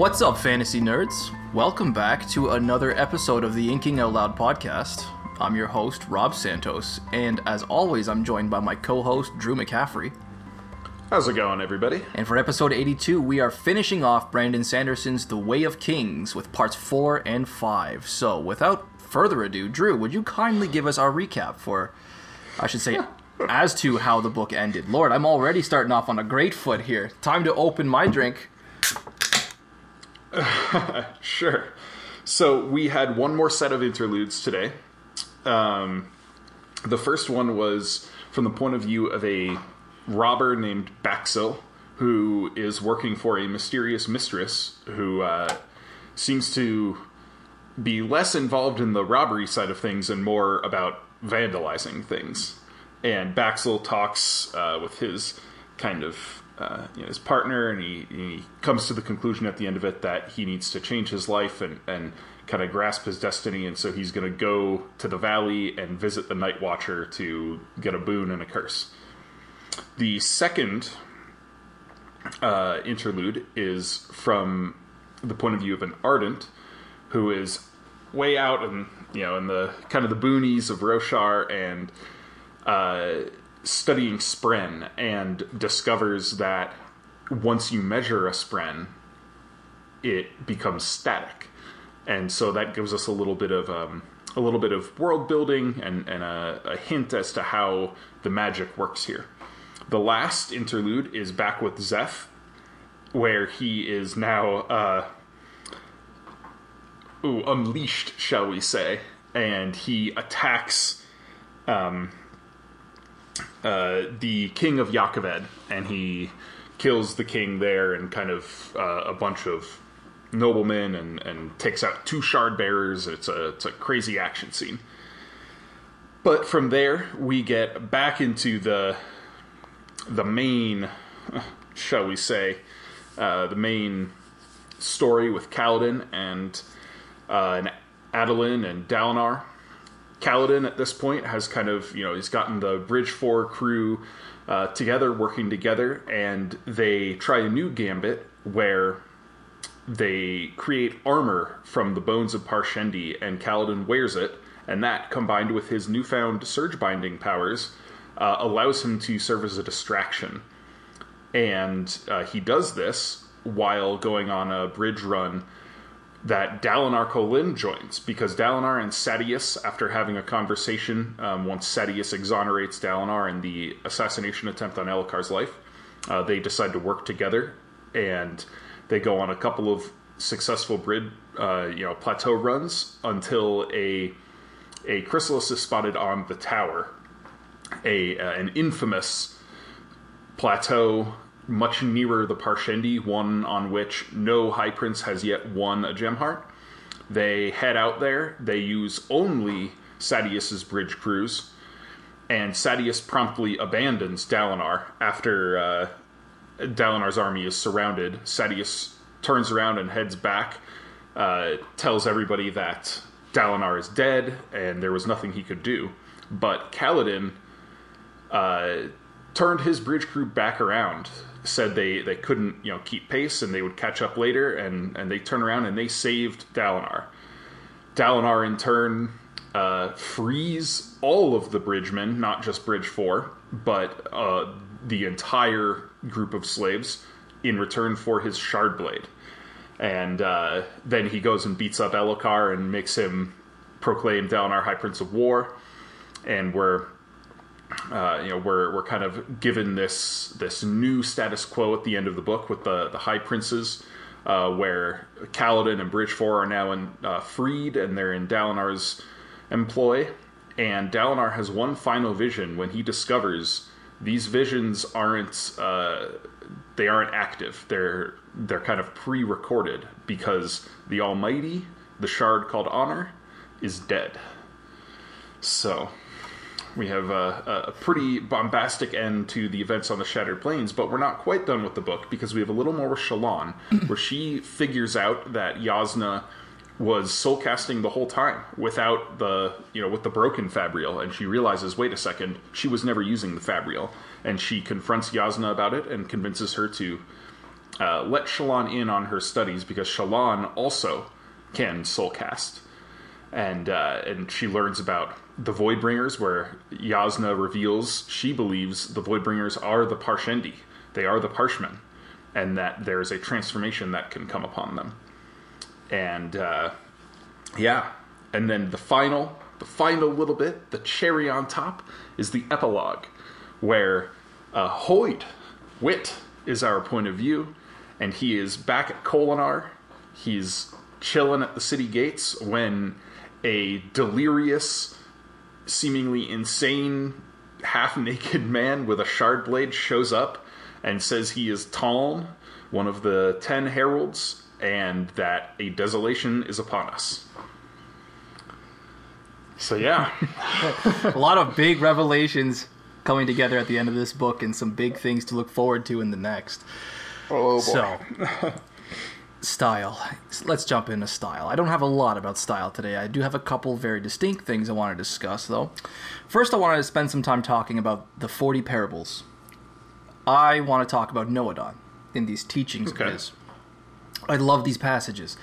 What's up, fantasy nerds? Welcome back to another episode of the Inking Out Loud podcast. I'm your host, Rob Santos, and as always, I'm joined by my co host, Drew McCaffrey. How's it going, everybody? And for episode 82, we are finishing off Brandon Sanderson's The Way of Kings with parts 4 and 5. So, without further ado, Drew, would you kindly give us our recap for, I should say, as to how the book ended? Lord, I'm already starting off on a great foot here. Time to open my drink. Sure. So we had one more set of interludes today. Um, the first one was from the point of view of a robber named Baxil, who is working for a mysterious mistress who uh, seems to be less involved in the robbery side of things and more about vandalizing things. And Baxil talks uh, with his kind of uh, you know, his partner, and he, he comes to the conclusion at the end of it that he needs to change his life and, and kind of grasp his destiny, and so he's going to go to the valley and visit the Night Watcher to get a boon and a curse. The second uh, interlude is from the point of view of an ardent who is way out and you know in the kind of the boonies of Roshar and uh, studying spren and discovers that once you measure a spren, it becomes static, and so that gives us a little bit of um, a little bit of world building and, and a, a hint as to how the magic works here. The last interlude is back with Szeth, where he is now uh, ooh, unleashed, shall we say, and he attacks um, uh, the king of Jah Keved, and he kills the king there and kind of uh, a bunch of noblemen and, and takes out two shard bearers. It's a it's a crazy action scene. But from there, we get back into the the main, shall we say, uh, the main story with Kaladin and uh, and Adolin and Dalinar. Kaladin at this point has kind of, you know, he's gotten the Bridge 4 crew uh, together, working together, and they try a new gambit where they create armor from the bones of Parshendi, and Kaladin wears it, and that, combined with his newfound surge binding powers, uh, allows him to serve as a distraction. And uh, he does this while going on a bridge run that Dalinar Kholin joins because Dalinar and Sadeas, after having a conversation, um, once Sadeas exonerates Dalinar in the assassination attempt on Elhokar's life, uh, they decide to work together and they go on a couple of successful brid, uh, you know, plateau runs until a a chrysalis is spotted on the tower, a uh, an infamous plateau much nearer the Parshendi, one on which no High Prince has yet won a gem heart. They head out there. They use only Sadeas's bridge crews, and Sadeas promptly abandons Dalinar after uh, Dalinar's army is surrounded. Sadeas turns around and heads back, uh, tells everybody that Dalinar is dead and there was nothing he could do. But Kaladin uh, turned his bridge crew back around said they, they couldn't you know keep pace and they would catch up later and, and they turn around and they saved Dalinar. Dalinar in turn uh, frees all of the bridgemen, not just Bridge Four, but uh, the entire group of slaves in return for his shard blade. And uh, then he goes and beats up Elhokar and makes him proclaim Dalinar High Prince of War. And we're uh, you know, we're we're kind of given this this new status quo at the end of the book with the the high princes, uh, where Kaladin and Bridge Four are now in, uh, freed and they're in Dalinar's employ, and Dalinar has one final vision when he discovers these visions aren't uh, they aren't active. They're they're kind of pre-recorded because the Almighty, the shard called Honor, is dead. So we have a, a, pretty bombastic end to the events on the Shattered Plains, but we're not quite done with the book because we have a little more with Shallan, where she figures out that Jasnah was soul casting the whole time without the you know with the broken fabrial and she realizes, wait a second, she was never using the fabrial. And she confronts Jasnah about it and convinces her to uh, let Shallan in on her studies because Shallan also can soulcast, and uh, and she learns about the Voidbringers, where Jasnah reveals she believes the Voidbringers are the Parshendi, they are the Parshmen, and that there is a transformation that can come upon them, and uh, yeah, and then the final, the final little bit, the cherry on top, is the epilogue, where uh, Hoid, Wit, is our point of view, and he is back at Kholinar. He's chilling at the city gates when a delirious, seemingly insane, half naked man with a shard blade shows up and says he is Taln, one of the ten heralds, and that a desolation is upon us. So yeah, a lot of big revelations coming together at the end of this book, and some big things to look forward to in the next. oh boy. So, style. Let's jump into style. I don't have a lot about style today. I do have a couple very distinct things I want to discuss, though. First, I wanted to spend some time talking about the 40 parables. I want to talk about Nohadon in these teachings Okay. of his. I love these passages,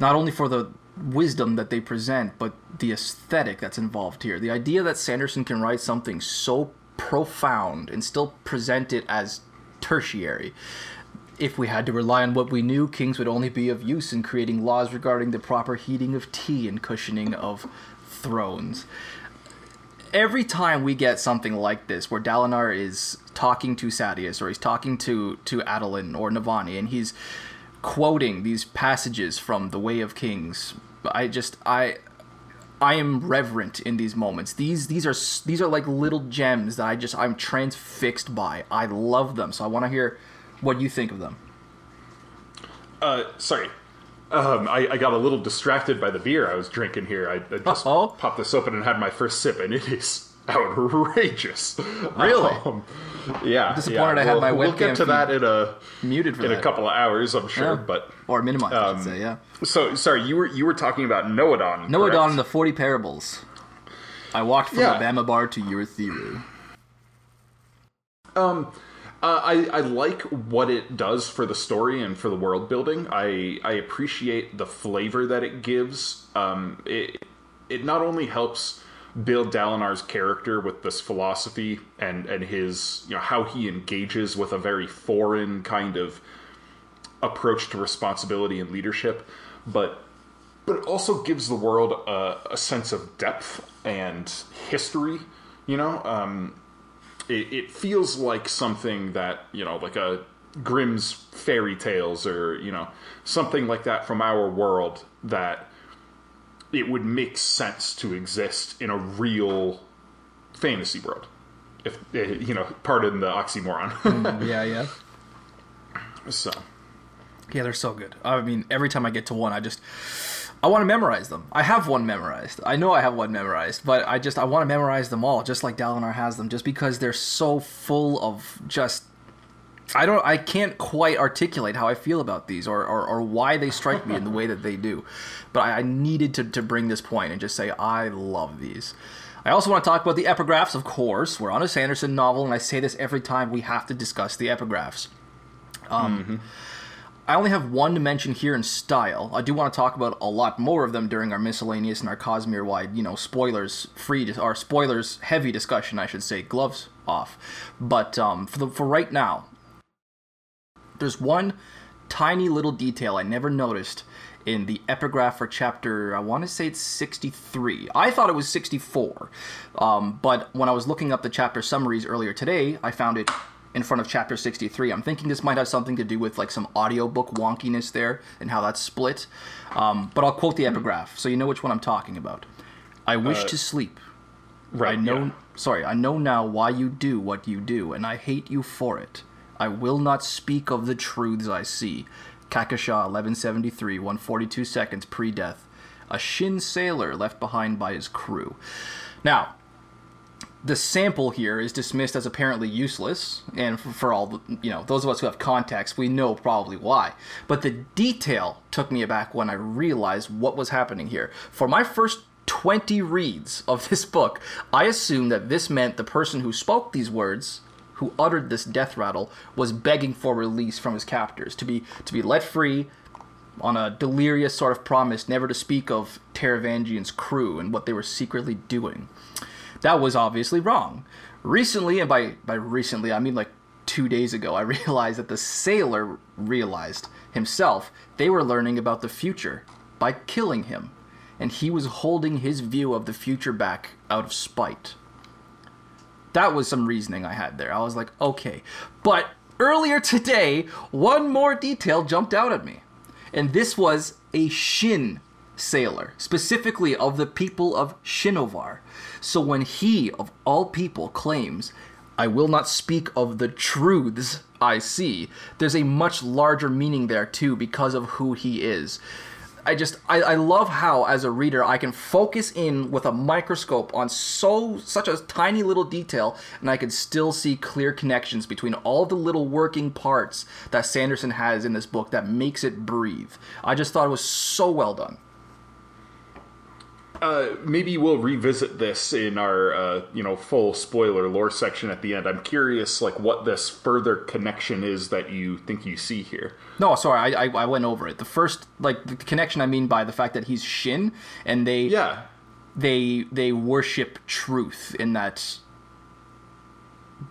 not only for the wisdom that they present, but the aesthetic that's involved here. The idea that Sanderson can write something so profound and still present it as tertiary. If we had to rely on what we knew, kings would only be of use in creating laws regarding the proper heating of tea and cushioning of thrones every time we get something like this, where Dalinar is talking to Sadeas, or he's talking to to Adolin or Navani, and he's quoting these passages from the Way of Kings, I just I I am reverent in these moments. These these are these are like little gems that I just I'm transfixed by. I love them, so I want to hear what do you think of them. Uh, sorry. Um, I, I got a little distracted by the beer I was drinking here. I, I just Uh-oh. popped this open and had my first sip, and it is outrageous. Really? Um, yeah. disappointed yeah, I had we'll, my We'll get to that in a Muted for in that. a couple of hours, I'm sure. Yeah. But or minimized, Um, should say. Yeah. so sorry, you were you were talking about Nohadon. Nohadon correct? and the Forty Parables. I walked from Yeah. Abamabar to Urithiru. Um, uh, I I like what it does for the story and for the world building. I I appreciate the flavor that it gives. Um, it it not only helps build Dalinar's character with this philosophy and and his you know how he engages with a very foreign kind of approach to responsibility and leadership, but but it also gives the world a, a sense of depth and history. You know, um, it, it feels like something that you know, like a Grimm's fairy tales or you know something like that from our world that it would make sense to exist in a real fantasy world. If eh, you know, pardon the oxymoron. Yeah, yeah. so Yeah, they're so good. I mean, every time I get to one, I just I want to memorize them. I have one memorized. I know I have one memorized, but I just I want to memorize them all, just like Dalinar has them, just because they're so full of just. I don't. I can't quite articulate how I feel about these, or, or, or why they strike me in the way that they do. But I, I needed to, to bring this point and just say I love these. I also want to talk about the epigraphs, of course. We're on a Sanderson novel, and I say this every time we have to discuss the epigraphs. Um, mm-hmm. I only have one to mention here in style. I do want to talk about a lot more of them during our miscellaneous and our Cosmere wide, you know, spoilers free, or spoilers heavy discussion, I should say, gloves off. But um, for, the, for right now, there's one tiny little detail I never noticed in the epigraph for chapter, I want to say it's 63. I thought it was 64. Um, but when I was looking up the chapter summaries earlier today, I found it in front of chapter 63. I'm thinking this might have something to do with like some audiobook wonkiness there and how that's split. Um, but I'll quote the epigraph so you know which one I'm talking about. I wish to sleep. right, I know, yeah. sorry, I know now why you do what you do, and I hate you for it. I will not speak of the truths I see. Kakashah, 1173, 142 seconds pre death. A Shin sailor left behind by his crew. Now, the sample here is dismissed as apparently useless, and for, for all the, you know, those of us who have context, we know probably why. But the detail took me aback when I realized what was happening here. For my first 20 reads of this book, I assumed that this meant the person who spoke these words, who uttered this death rattle was begging for release from his captors to be to be let free on a delirious sort of promise never to speak of Taravangian's crew and what they were secretly doing. That was obviously wrong. Recently, and by, by recently I mean like two days ago, I realized that the sailor realized himself they were learning about the future by killing him, and he was holding his view of the future back out of spite. That was some reasoning I had there. I was like, okay. But earlier today, one more detail jumped out at me. And this was a Shin sailor, specifically of the people of Shinovar. So when he, of all people, claims, I will not speak of the truths I see, there's a much larger meaning there too because of who he is. I just I, I love how as a reader I can focus in with a microscope on so such a tiny little detail and I can still see clear connections between all the little working parts that Sanderson has in this book that makes it breathe. I just thought it was so well done. Uh, maybe we'll revisit this in our uh, you know full spoiler lore section at the end. I'm curious like what this further connection is that you think you see here. No, sorry, I, I, I went over it. The first like the connection I mean by the fact that he's Shin and they Yeah, they they worship truth in that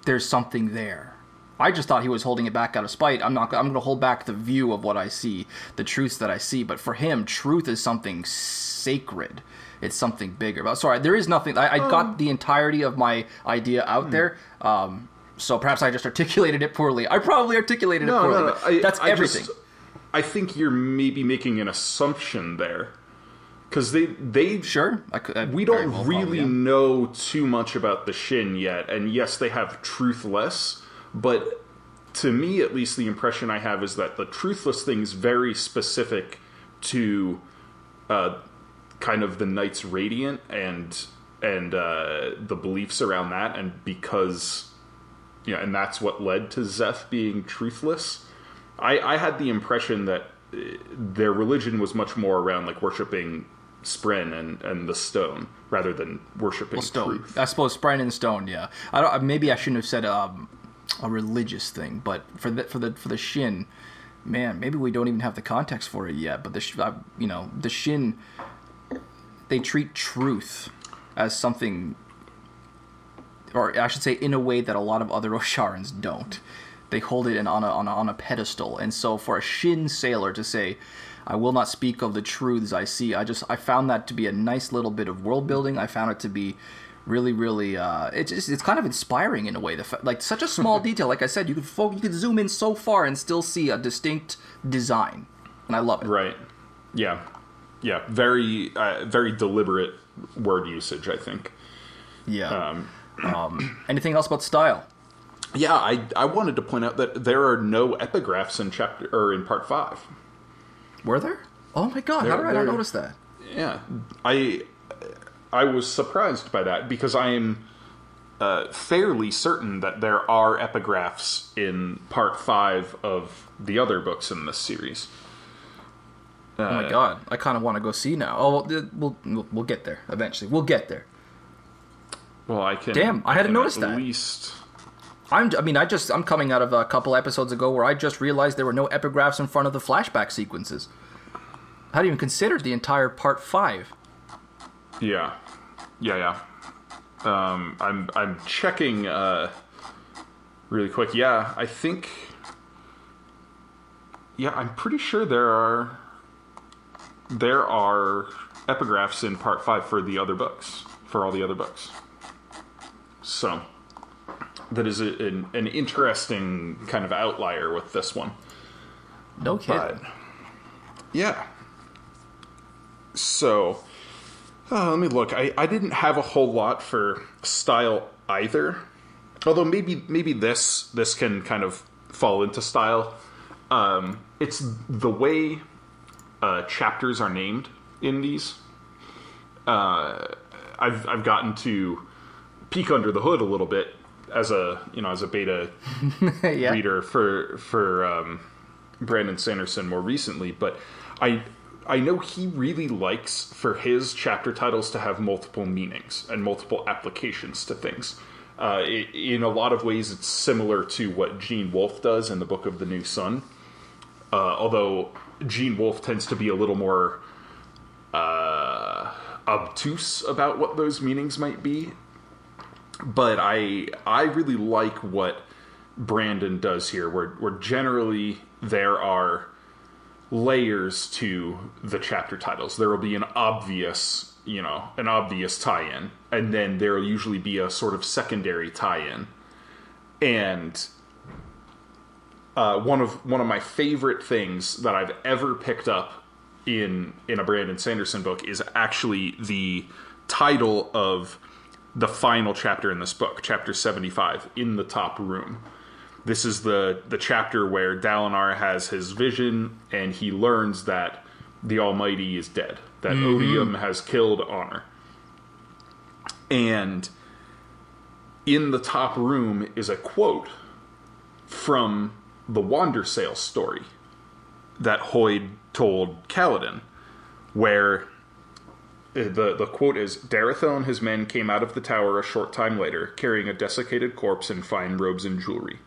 there's something there. I just thought he was holding it back out of spite. I'm not. I'm going to hold back the view of what I see, the truths that I see. But for him, truth is something sacred. It's something bigger. But sorry, there is nothing. I, I got the entirety of my idea out there. Um, so perhaps I just articulated it poorly. I probably articulated it poorly. no, no. I, that's I everything. Just, I think you're maybe making an assumption there because they they sure, I could, I we don't well really probably, yeah. know too much about the Shin yet, and yes, they have truthless, but to me, at least, the impression I have is that the truthless thing is very specific to uh, kind of the Knights Radiant and and uh, the beliefs around that, and because you know, and that's what led to Szeth being truthless. I, I had the impression that uh, their religion was much more around like worshiping Spren and, and the stone rather than worshiping Stone. truth. I suppose Brian and Stone. Yeah. I don't. Maybe I shouldn't have said um, a religious thing, but for the for the for the Shin, man, maybe we don't even have the context for it yet. But the uh, you know the Shin, they treat truth as something, or I should say, in a way that a lot of other Rosharans don't. They hold it in, on a on a on a pedestal, and so for a Shin sailor to say. I will not speak of the truths I see. I just I found that to be a nice little bit of world building. I found it to be really really uh it's just, it's kind of inspiring in a way the fa- like such a small detail like i said you could fo- you could zoom in so far and still see a distinct design and i love it Right. Yeah. Yeah. Very uh, very deliberate word usage. I think. yeah um, anything else about style Yeah, I I wanted to point out that there are no epigraphs in chapter or in part five. were there oh my god how There- did i not notice that Yeah, I I was surprised by that because I am uh, fairly certain that there are epigraphs in part five of the other books in this series. Oh my god i kind of want to go see now oh well, we'll, we'll get there eventually we'll get there Well, I can. Damn, I hadn't noticed at that. Least I'm, I mean, I just I'm coming out of a couple episodes ago where I just realized there were no epigraphs in front of the flashback sequences. I hadn't even considered the entire part five. Yeah, yeah, yeah. Um, I'm I'm checking uh, really quick. Yeah, I think. Yeah, I'm pretty sure there are there are epigraphs in part five for the other books for all the other books. So that is a, an, an interesting kind of outlier with this one. No kidding. But yeah. So uh, let me look. I, I didn't have a whole lot for style either. Although maybe maybe this this can kind of fall into style. Um, it's the way uh, chapters are named in these. Uh, I've I've gotten to peek under the hood a little bit as a you know as a beta yeah. reader for for um, Brandon Sanderson more recently, but I I know he really likes for his chapter titles to have multiple meanings and multiple applications to things. Uh, it, in a lot of ways, it's similar to what Gene Wolfe does in the Book of the New Sun. Uh, although Gene Wolfe tends to be a little more uh, obtuse about what those meanings might be. But I I really like what Brandon does here, where where generally there are layers to the chapter titles. There will be an obvious, you know, an obvious tie-in, and then there will usually be a sort of secondary tie-in. And uh, one of one of my favorite things that I've ever picked up in in a Brandon Sanderson book is actually the title of the final chapter in this book, chapter 75, in the top room. This is the the chapter where Dalinar has his vision and he learns that the Almighty is dead, that Odium has killed Honor. And in the top room is a quote from the Wander Wandersail story that Hoid told Kaladin, where eh, the the quote is Derethil and his men came out of the tower a short time later, carrying a desiccated corpse in fine robes and jewelry.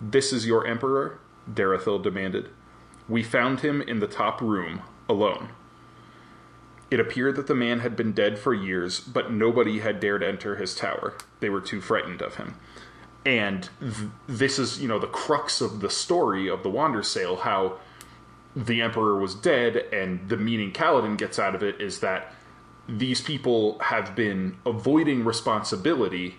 This is your emperor? Derethil demanded. We found him in the top room, alone. It appeared that the man had been dead for years, but nobody had dared enter his tower. They were too frightened of him. And th- this is, you know, the crux of the story of the Wandersail, how the Emperor was dead, and the meaning Kaladin gets out of it is that these people have been avoiding responsibility.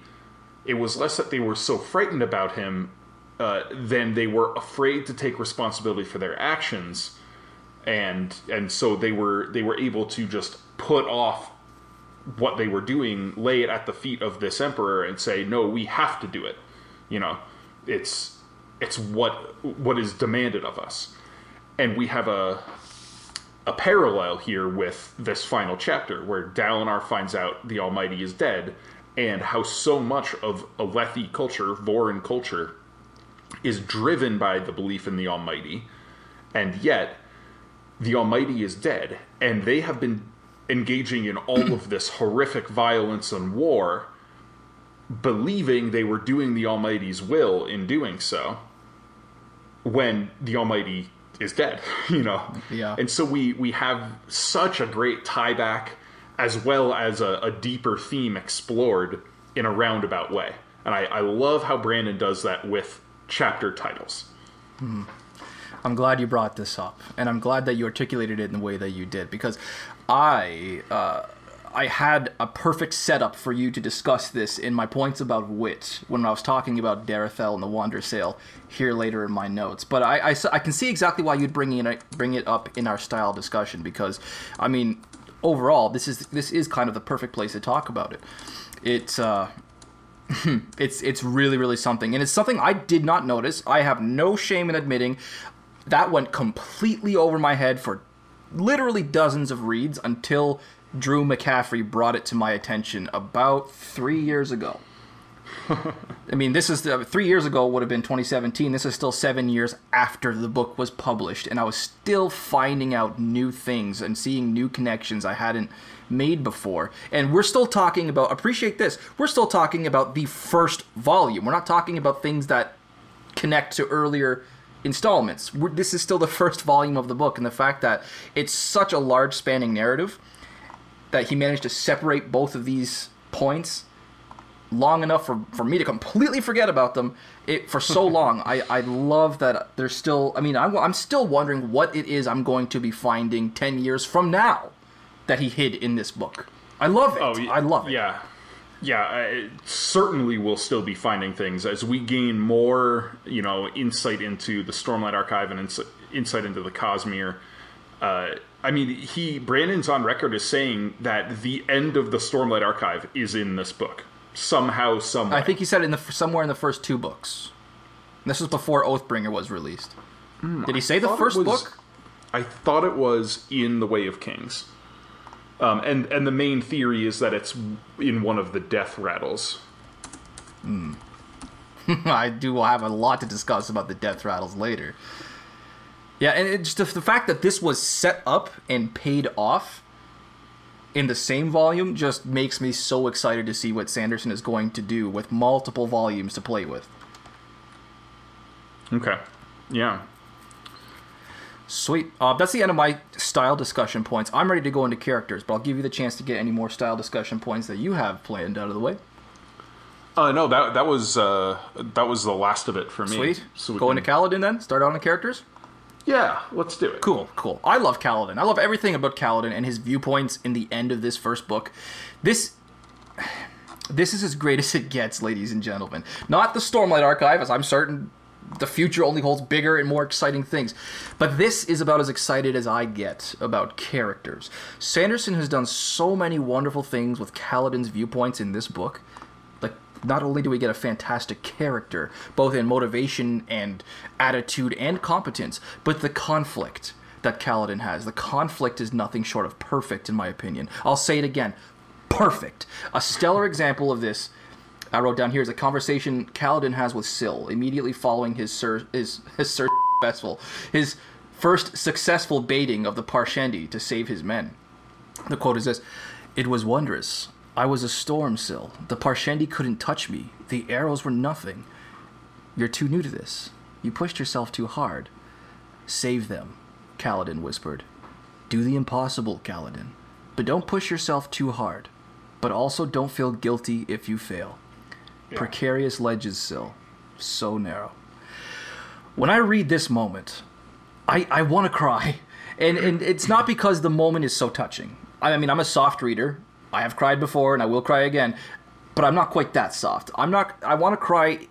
It was less that they were so frightened about him uh, than they were afraid to take responsibility for their actions, and and so they were they were able to just put off what they were doing, lay it at the feet of this emperor, and say, "No, we have to do it." You know, it's it's what what is demanded of us, and we have a a parallel here with this final chapter where Dalinar finds out the Almighty is dead, and how so much of Alethi culture, Vorin culture, is driven by the belief in the Almighty, and yet the Almighty is dead, and they have been engaging in all of this horrific violence and war, believing they were doing the Almighty's will in doing so, when the Almighty is dead, you know. Yeah. And so we we have such a great tie back as well as a, a deeper theme explored in a roundabout way. And I, I love how Brandon does that with chapter titles. I'm glad you brought this up, and I'm glad that you articulated it in the way that you did because I uh, I had a perfect setup for you to discuss this in my points about wit when I was talking about Derethil and the Wandersail here later in my notes. But I I can see exactly why you'd bring it bring it up in our style discussion because I mean overall this is this is kind of the perfect place to talk about it. It's uh, it's it's really really something and it's something i did not notice i have no shame in admitting that went completely over my head for literally dozens of reads until drew mccaffrey brought it to my attention about three years ago I mean, this is the, three years ago would have been 2017. This is still seven years after the book was published, and I was still finding out new things and seeing new connections I hadn't made before. And we're still talking about. Appreciate this. We're still talking about the first volume. We're not talking about things that connect to earlier installments. We're, this is still the first volume of the book, and the fact that it's such a large spanning narrative that he managed to separate both of these points long enough for, for me to completely forget about them it, for so long. I, I love that there's still, I mean, I'm, I'm still wondering what it is I'm going to be finding 10 years from now that he hid in this book. I love it. Oh, y- I love it. Yeah, yeah. I certainly will still be finding things as we gain more, you know, insight into the Stormlight Archive and ins- insight into the Cosmere. Uh, I mean, he Brandon's on record as saying that the end of the Stormlight Archive is in this book somehow, some way. I think he said it in the somewhere in the first two books. This was before Oathbringer was released. Did he say the Hmm, thought it first was- book? I thought it was in the Way of Kings. Um, and and the main theory is that it's in one of the death rattles. I do have a lot to discuss about the death rattles later. Yeah, and it just the, the fact that this was set up and paid off in the same volume just makes me so excited to see what Sanderson is going to do with multiple volumes to play with. Okay. Yeah. Sweet. Uh, that's the end of my style discussion points. I'm ready to go into characters, but I'll give you the chance to get any more style discussion points that you have planned out of the way. Uh, no, that that was uh, that was the last of it for me. Sweet. So go can- into Kaladin then. Start out on the characters. Yeah, let's do it. Cool, cool. I love Kaladin. I love everything about Kaladin and his viewpoints in the end of this first book. This this is as great as it gets, ladies and gentlemen. Not the Stormlight Archive, as I'm certain the future only holds bigger and more exciting things. But this is about as excited as I get about characters. Sanderson has done so many wonderful things with Kaladin's viewpoints in this book. Not only do we get a fantastic character, both in motivation and attitude and competence, but the conflict that Kaladin has. The conflict is nothing short of perfect, in my opinion. I'll say it again perfect. A stellar example of this I wrote down here is a conversation Kaladin has with Syl immediately following his Sir his his Sir his first successful baiting of the Parshendi to save his men. The quote is this: "It was wondrous. I was a storm, Syl. The Parshendi couldn't touch me. The arrows were nothing. You're too new to this. You pushed yourself too hard. Save them," Kaladin whispered. "Do the impossible, Kaladin, but don't push yourself too hard. But also don't feel guilty if you fail." Precarious ledges Syl. So narrow. When I read this moment, I, I want to cry. And, and it's not because the moment is so touching. I mean, I'm a soft reader. I have cried before and I will cry again. But I'm not quite that soft. I'm not, I want to cry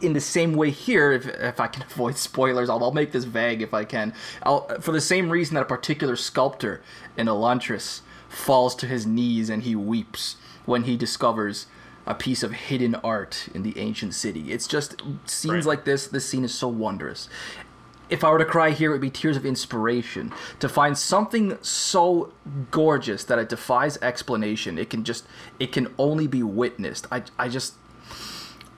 in the same way here, if, if I can avoid spoilers, I'll, I'll make this vague if I can. I'll, for the same reason that a particular sculptor in Elantris falls to his knees and he weeps when he discovers a piece of hidden art in the ancient city. It's just scenes Right. like this. This scene is so wondrous. If I were to cry here, it would be tears of inspiration to find something so gorgeous that it defies explanation. It can just, it can only be witnessed. I, I just,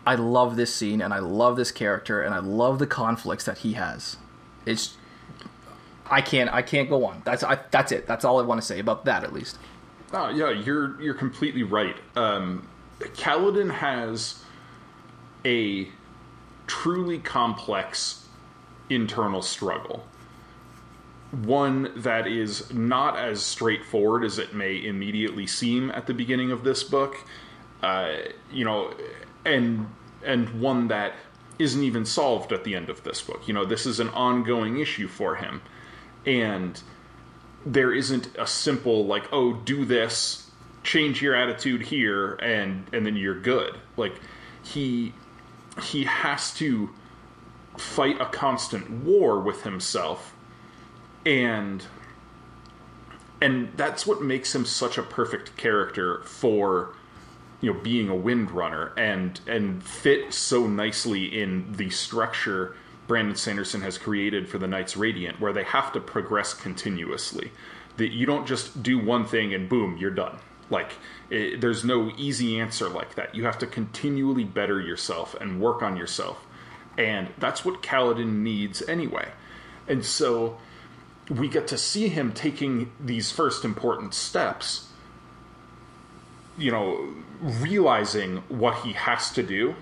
I love this scene and I love this character and I love the conflicts that he has. It's, I can't, I can't go on. That's, I, that's it. That's all I want to say about that, at least. Oh, yeah, you're you're completely right. Um, Kaladin has a truly complex internal struggle. One that is not as straightforward as it may immediately seem at the beginning of this book. Uh, you know, and and one that isn't even solved at the end of this book. You know, this is an ongoing issue for him, and there isn't a simple like oh do this change your attitude here and and then you're good like he he has to fight a constant war with himself. And and that's what makes him such a perfect character for you know being a windrunner and and fit so nicely in the structure Brandon Sanderson has created for the Knights Radiant where they have to progress continuously. That you don't just do one thing and boom you're done. Like it, there's no easy answer like that. You have to continually better yourself and work on yourself and that's what Kaladin needs anyway. And so we get to see him taking these first important steps you know realizing what he has to do.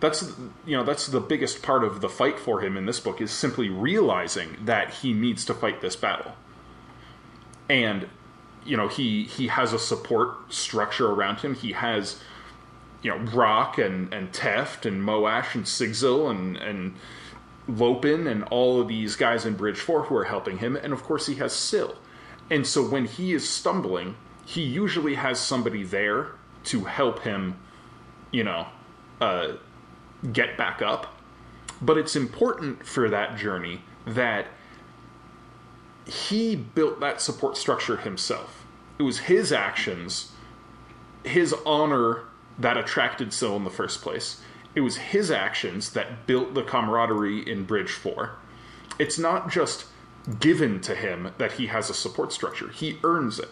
That's you know that's the biggest part of the fight for him in this book is simply realizing that he needs to fight this battle. And you know he he has a support structure around him. He has you know rock and and teft and moash and sigzil and and lopen and all of these guys in bridge 4 who are helping him and of course he has Syl. and so when he is stumbling he usually has somebody there to help him you know uh get back up. But it's important for that journey that he built that support structure himself. It was his actions, his honor that attracted Syl in the first place. It was his actions that built the camaraderie in Bridge 4. It's not just given to him that he has a support structure. He earns it.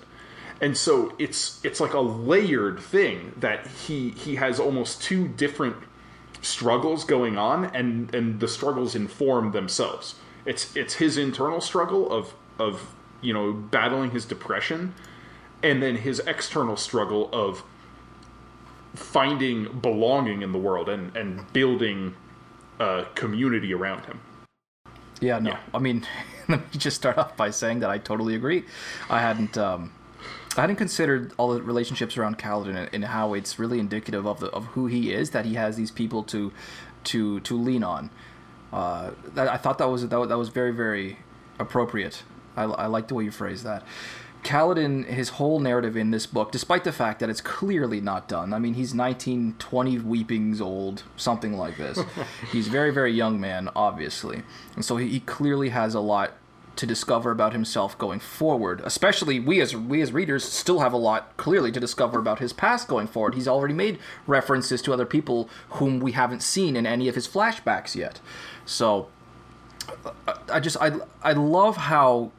And so it's it's like a layered thing that he he has almost two different struggles going on and and the struggles inform themselves it's it's his internal struggle of of you know battling his depression and then his external struggle of finding belonging in the world and and building a community around him. Yeah, no. Yeah. I mean, let me just start off by saying that I totally agree. I hadn't um, I hadn't considered all the relationships around Kaladin and, and, how it's really indicative of the of who he is that he has these people to to to lean on. Uh, that, I thought that was that, that was very very appropriate. I, I like the way you phrase that. Kaladin, his whole narrative in this book, despite the fact that it's clearly not done. I mean, he's 19, 20 weepings old, something like this. he's very, very young man, obviously. And so he, he clearly has a lot to discover about himself going forward. Especially we as we as readers still have a lot clearly to discover about his past going forward. He's already made references to other people whom we haven't seen in any of his flashbacks yet. So I just I I love how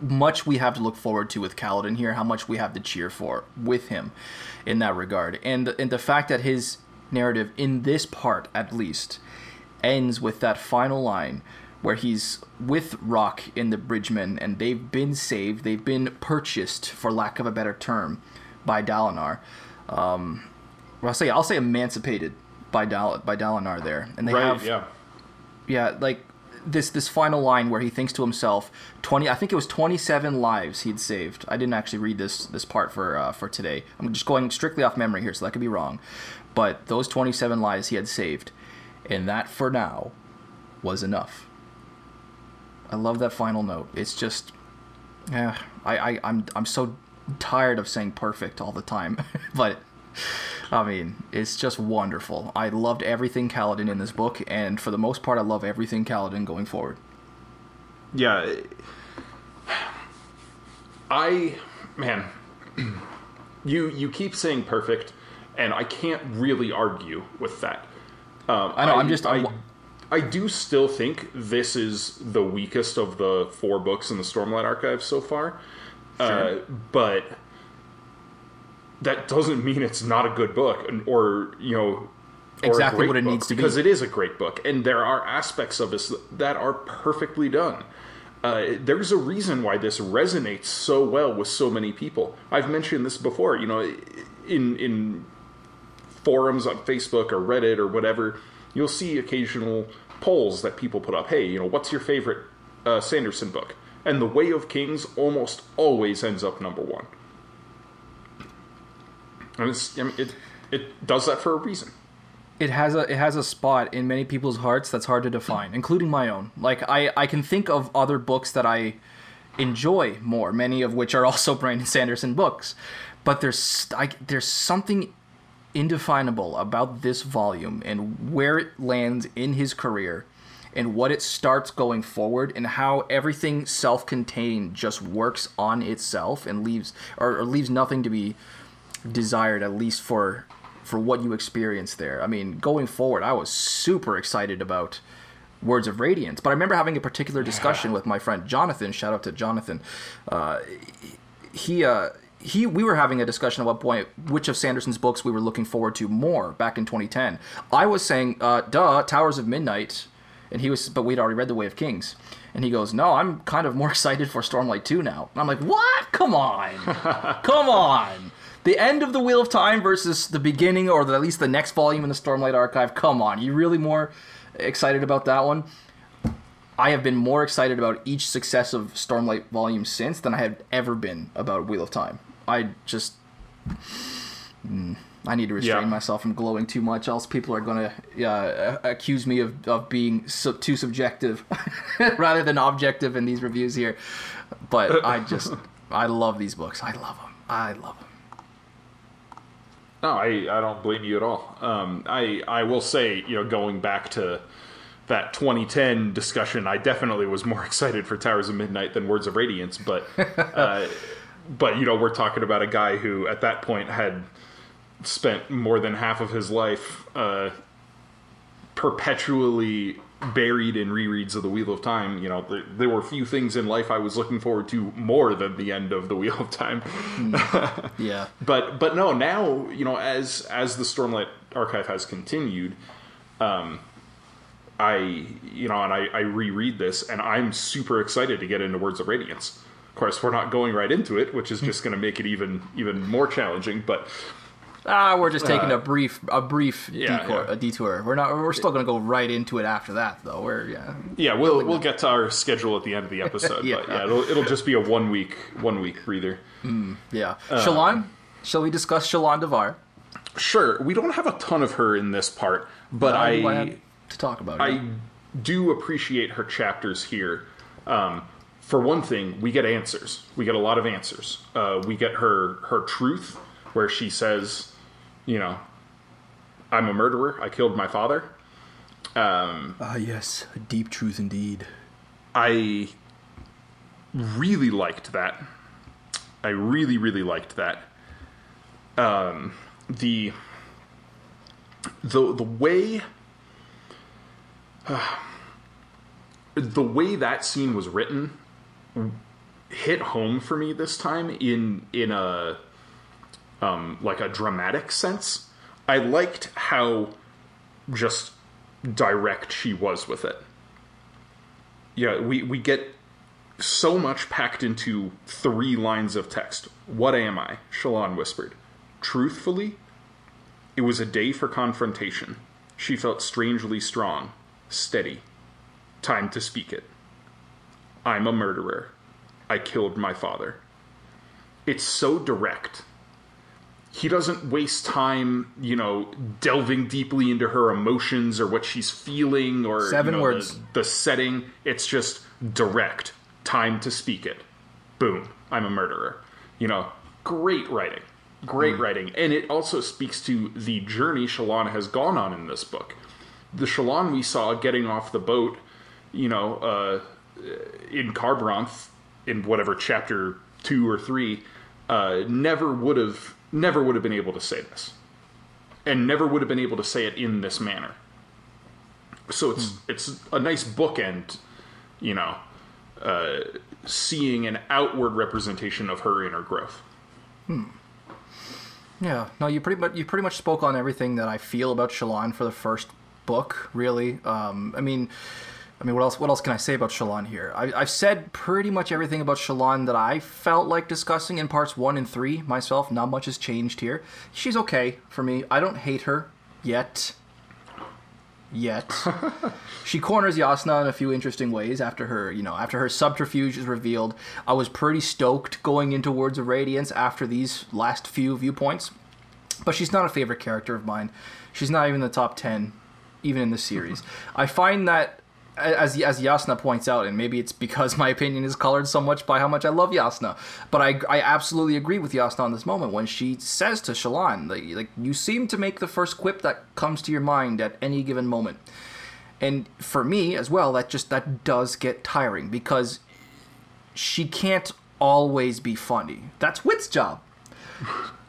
much we have to look forward to with Kaladin here, how much we have to cheer for with him in that regard. And and the fact that his narrative in this part at least ends with that final line where he's with Rock in the Bridgemen, and they've been saved. They've been purchased, for lack of a better term, by Dalinar. Um, I'll say I'll say emancipated by Dal by Dalinar there, and they right, have yeah, yeah, like this this final line where he thinks to himself, twenty. I think it was twenty seven lives he'd saved. I didn't actually read this this part for uh, for today. I'm just going strictly off memory here, so that could be wrong. But those twenty seven lives he had saved, and that for now was enough I love that final note. It's just, yeah, I, I I'm I'm so tired of saying perfect all the time, but I mean, it's just wonderful. I loved everything Kaladin in this book, and for the most part, I love everything Kaladin going forward. Yeah, I man, you you keep saying perfect, and I can't really argue with that. Um, I know. I, am just. I, I do still think this is the weakest of the four books in the Stormlight Archive so far. Sure. Uh, but that doesn't mean it's not a good book, or you know, exactly what it needs to be. Because it is a great book, and there are aspects of this that are perfectly done. Uh, there's a reason why this resonates so well with so many people. I've mentioned this before. You know, in in forums on Facebook or Reddit or whatever you'll see occasional polls that people put up. Hey, you know, what's your favorite uh, Sanderson book? And The Way of Kings almost always ends up number one. And it's, I mean, it it does that for a reason. It has a it has a spot in many people's hearts that's hard to define, including my own. Like I I can think of other books that I enjoy more, many of which are also Brandon Sanderson books, but there's I, there's something indefinable about this volume and where it lands in his career and what it starts going forward and how everything self-contained just works on itself and leaves or, or leaves nothing to be desired at least for for what you experience there. I mean, going forward, I was super excited about Words of Radiance, but I remember having a particular discussion with my friend Jonathan. Shout out to Jonathan. Uh, he uh, he we were having a discussion at what point which of Sanderson's books we were looking forward to more back in 2010. I was saying, uh, "Duh, Towers of Midnight," and he was, but we'd already read The Way of Kings, and he goes, "No, I'm kind of more excited for Stormlight 2 now." And I'm like, "What? Come on, come on." The end of the Wheel of Time versus the beginning, or the, at least the next volume in the Stormlight Archive. Come on, you really more excited about that one? I have been more excited about each successive Stormlight volume since than I have ever been about Wheel of Time. I just. Mm, I need to restrain yeah. myself from glowing too much, else people are going to uh, accuse me of, of being sub- too subjective rather than objective in these reviews here. But I just, I love these books. I love them. I love them. No, I, I don't blame you at all. Um, I I will say, you know, going back to that 2010 discussion, I definitely was more excited for Towers of Midnight than Words of Radiance, but. Uh, but you know, we're talking about a guy who at that point had spent more than half of his life uh, perpetually buried in rereads of the Wheel of Time. You know, there, there, were few things in life I was looking forward to more than the end of the Wheel of Time. Mm. yeah. but but no, now you know, as as the Stormlight Archive has continued, um, I you know, and I, I reread this, and I'm super excited to get into Words of Radiance Of course, we're not going right into it, which is just going to make it even even more challenging. But Ah, we're just taking a brief a brief Uh, yeah, detour, yeah. a detour. We're not. We're still going to go right into it after that, though. We're yeah. yeah, we'll we'll get to our schedule at the end of the episode. Yeah. But yeah, it'll, it'll just be a one week one week breather. Yeah. Uh, Shallan, shall we discuss Shallan Davar? Sure, we don't have a ton of her in this part, but I'm I to talk about Her. I do appreciate her chapters here. Um, for one thing, we get answers. We get a lot of answers. Uh, we get her her truth, where she says, you know, I'm a murderer. I killed my father. Ah, yes, a deep truth indeed. I really liked that. I really, really liked that. Um, the the the way the way that scene was written hit home for me this time in in a um, like a dramatic sense. I liked how just direct she was with it. Yeah, we, we get so much packed into three lines of text. What am I? Shallan whispered. Truthfully, it was a day for confrontation. She felt strangely strong, steady. Time to speak it. I'm a murderer. I killed my father. It's so direct. He doesn't waste time, you know, delving deeply into her emotions or what she's feeling or Seven you know, words. The, the setting. It's just direct. Time to speak it. Boom. I'm a murderer. You know, great writing. Great Mm. writing. And it also speaks to the journey Shallan has gone on in this book. The Shallan we saw getting off the boat, you know, uh, in Kharbranth, in whatever chapter two or three, uh, never would have never would have been able to say this, and never would have been able to say it in this manner. So it's it's a nice bookend, you know, uh, seeing an outward representation of her inner growth. Yeah, no, you pretty much you pretty much spoke on everything that I feel about Shallan for the first book. Really, um, I mean, I mean, what else? What else can I say about Shallan here? I, I've said pretty much everything about Shallan that I felt like discussing in parts one and three myself. Not much has changed here. She's okay for me. I don't hate her yet. Yet, she corners Jasnah in a few interesting ways after her, you know, after her subterfuge is revealed. I was pretty stoked going into Words of Radiance after these last few viewpoints, but she's not a favorite character of mine. She's not even in the top 10, even in the series. I find that, as, as Jasnah points out, and maybe it's because my opinion is colored so much by how much I love Jasnah, but I, I absolutely agree with Jasnah on this moment when she says to Shallan, like, like, you seem to make the first quip that comes to your mind at any given moment. And for me as well, that just that does get tiring because she can't always be funny. That's Wit's job.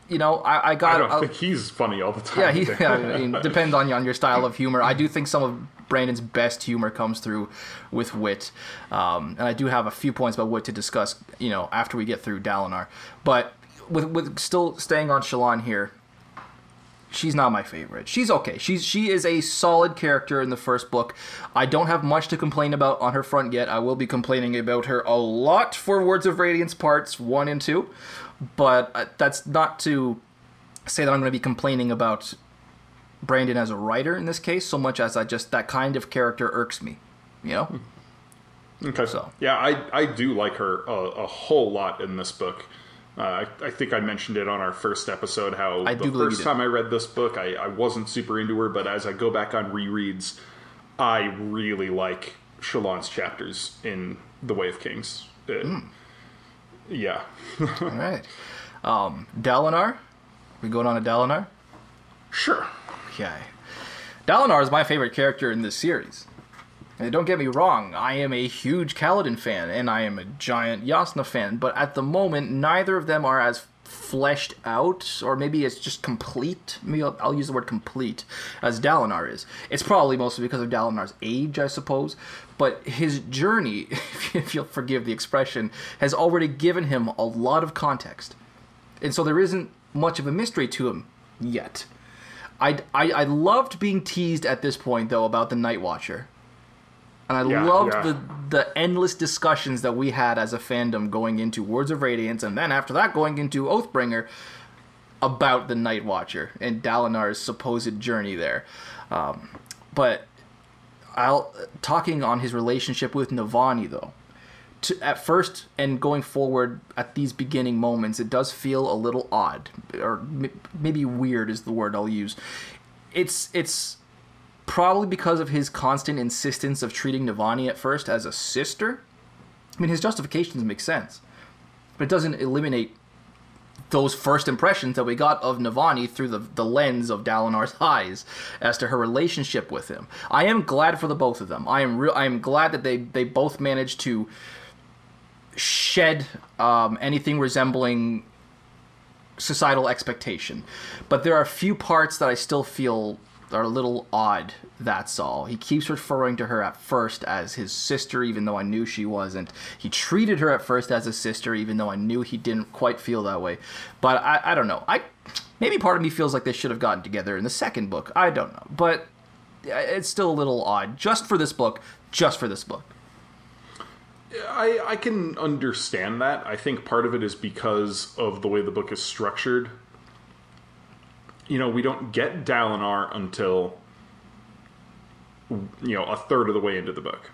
You know, I, I got. I don't think he's funny all the time. yeah, he, yeah, I mean, depends on on your style of humor. I do think some of Brandon's best humor comes through with wit, um, and I do have a few points about wit to discuss. You know, after we get through Dalinar, but with with still staying on Shallan here. She's not my favorite. She's okay. She's she is a solid character in the first book. I don't have much to complain about on her front yet. I will be complaining about her a lot for Words of Radiance parts 1 and 2, but uh, that's not to say that I'm going to be complaining about Brandon as a writer in this case so much as I just that kind of character irks me, you know? Okay. So. Yeah, I, I do like her a, a whole lot in this book. Uh, I, I think I mentioned it on our first episode how I the do believe you first time I read this book, I, I wasn't super into her, but as I go back on rereads, I really like Shallan's chapters in The Way of Kings. Uh, Hmm. Yeah. All right. Um, Dalinar? We going on to Dalinar? Sure. Okay. Dalinar is my favorite character in this series. And don't get me wrong, I am a huge Kaladin fan, and I am a giant Jasnah fan, but at the moment, neither of them are as fleshed out, or maybe it's just complete. Maybe I'll, I'll use the word complete, as Dalinar is. It's probably mostly because of Dalinar's age, I suppose, but his journey, if you'll forgive the expression, has already given him a lot of context. And so there isn't much of a mystery to him yet. I, I, I loved being teased at this point, though, about the Night Watcher. and I Yeah, loved yeah. the the endless discussions that we had as a fandom going into Words of Radiance, and then after that going into Oathbringer about the Night Watcher and Dalinar's supposed journey there. Um, but I'll talking on his relationship with Navani though. To, at first and going forward at these beginning moments, it does feel a little odd, or m- maybe weird is the word I'll use. It's it's probably because of his constant insistence of treating Navani at first as a sister. I mean, his justifications make sense, but it doesn't eliminate those first impressions that we got of Navani through the, the lens of Dalinar's eyes as to her relationship with him. I am glad for the both of them. I am. I am glad that they they both managed to shed um, anything resembling societal expectation. But there are a few parts that I still feel are a little odd. That's all. He keeps referring to her at first as his sister, even though I knew she wasn't. He treated her at first as a sister, even though I knew he didn't quite feel that way. But I, I don't know. I maybe part of me feels like they should have gotten together in the second book. I don't know, but it's still a little odd. Just for this book. Just for this book. I, I can understand that. I think part of it is because of the way the book is structured. You know, we don't get Dalinar until, you know, a third of the way into the book.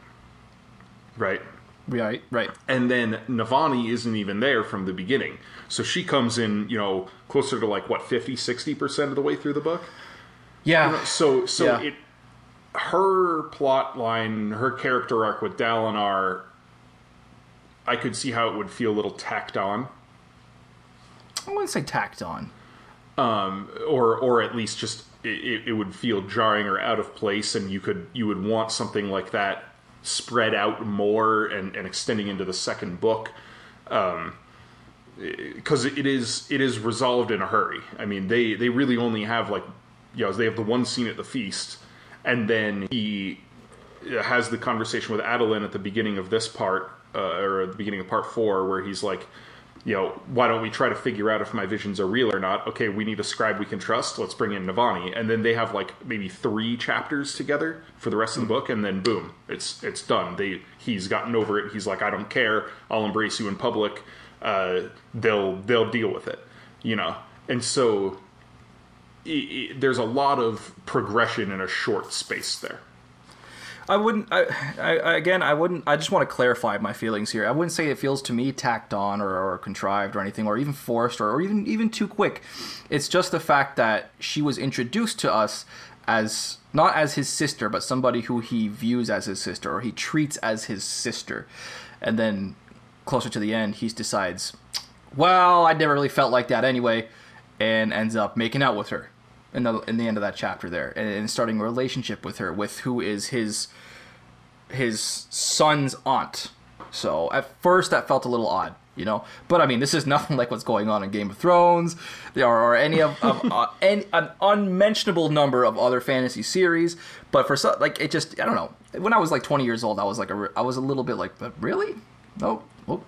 Right? Right. Right. And then Navani isn't even there from the beginning. So she comes in, you know, closer to like, what, 50, 60% of the way through the book? Yeah. So, so Yeah. it, her plot line, her character arc with Dalinar, I could see how it would feel a little tacked on. I wouldn't say tacked on. Um, or or at least just it, it would feel jarring or out of place and you could you would want something like that spread out more and, and extending into the second book um, because it is it is resolved in a hurry i mean they they really only have like you know they have the one scene at the feast and then he has the conversation with Adolin at the beginning of this part, uh, or at the beginning of part four, where he's like, you know, why don't we try to figure out if my visions are real or not? Okay, we need a scribe we can trust. Let's bring in Navani, and then they have like maybe three chapters together for the rest of the book, and then boom, it's it's done. They he's gotten over it. He's like, I don't care. I'll embrace you in public. Uh, they'll they'll deal with it, you know. And so i i there's a lot of progression in a short space there. I wouldn't. I, I again, I wouldn't. I just want to clarify my feelings here. I wouldn't say it feels to me tacked on or, or contrived or anything, or even forced or, or even even too quick. It's just the fact that she was introduced to us as not as his sister, but somebody who he views as his sister or he treats as his sister, and then closer to the end, he decides, well, I never really felt like that anyway, and ends up making out with her in the in the end of that chapter there, and, and starting a relationship with her, with who is his his son's aunt. So at first that felt a little odd, you know. But I mean, this is nothing like what's going on in Game of Thrones, there or any of, of uh, any, an unmentionable number of other fantasy series. But for some, like it just I don't know. When I was like 20 years old, I was like a, I was a little bit like, but really? Oh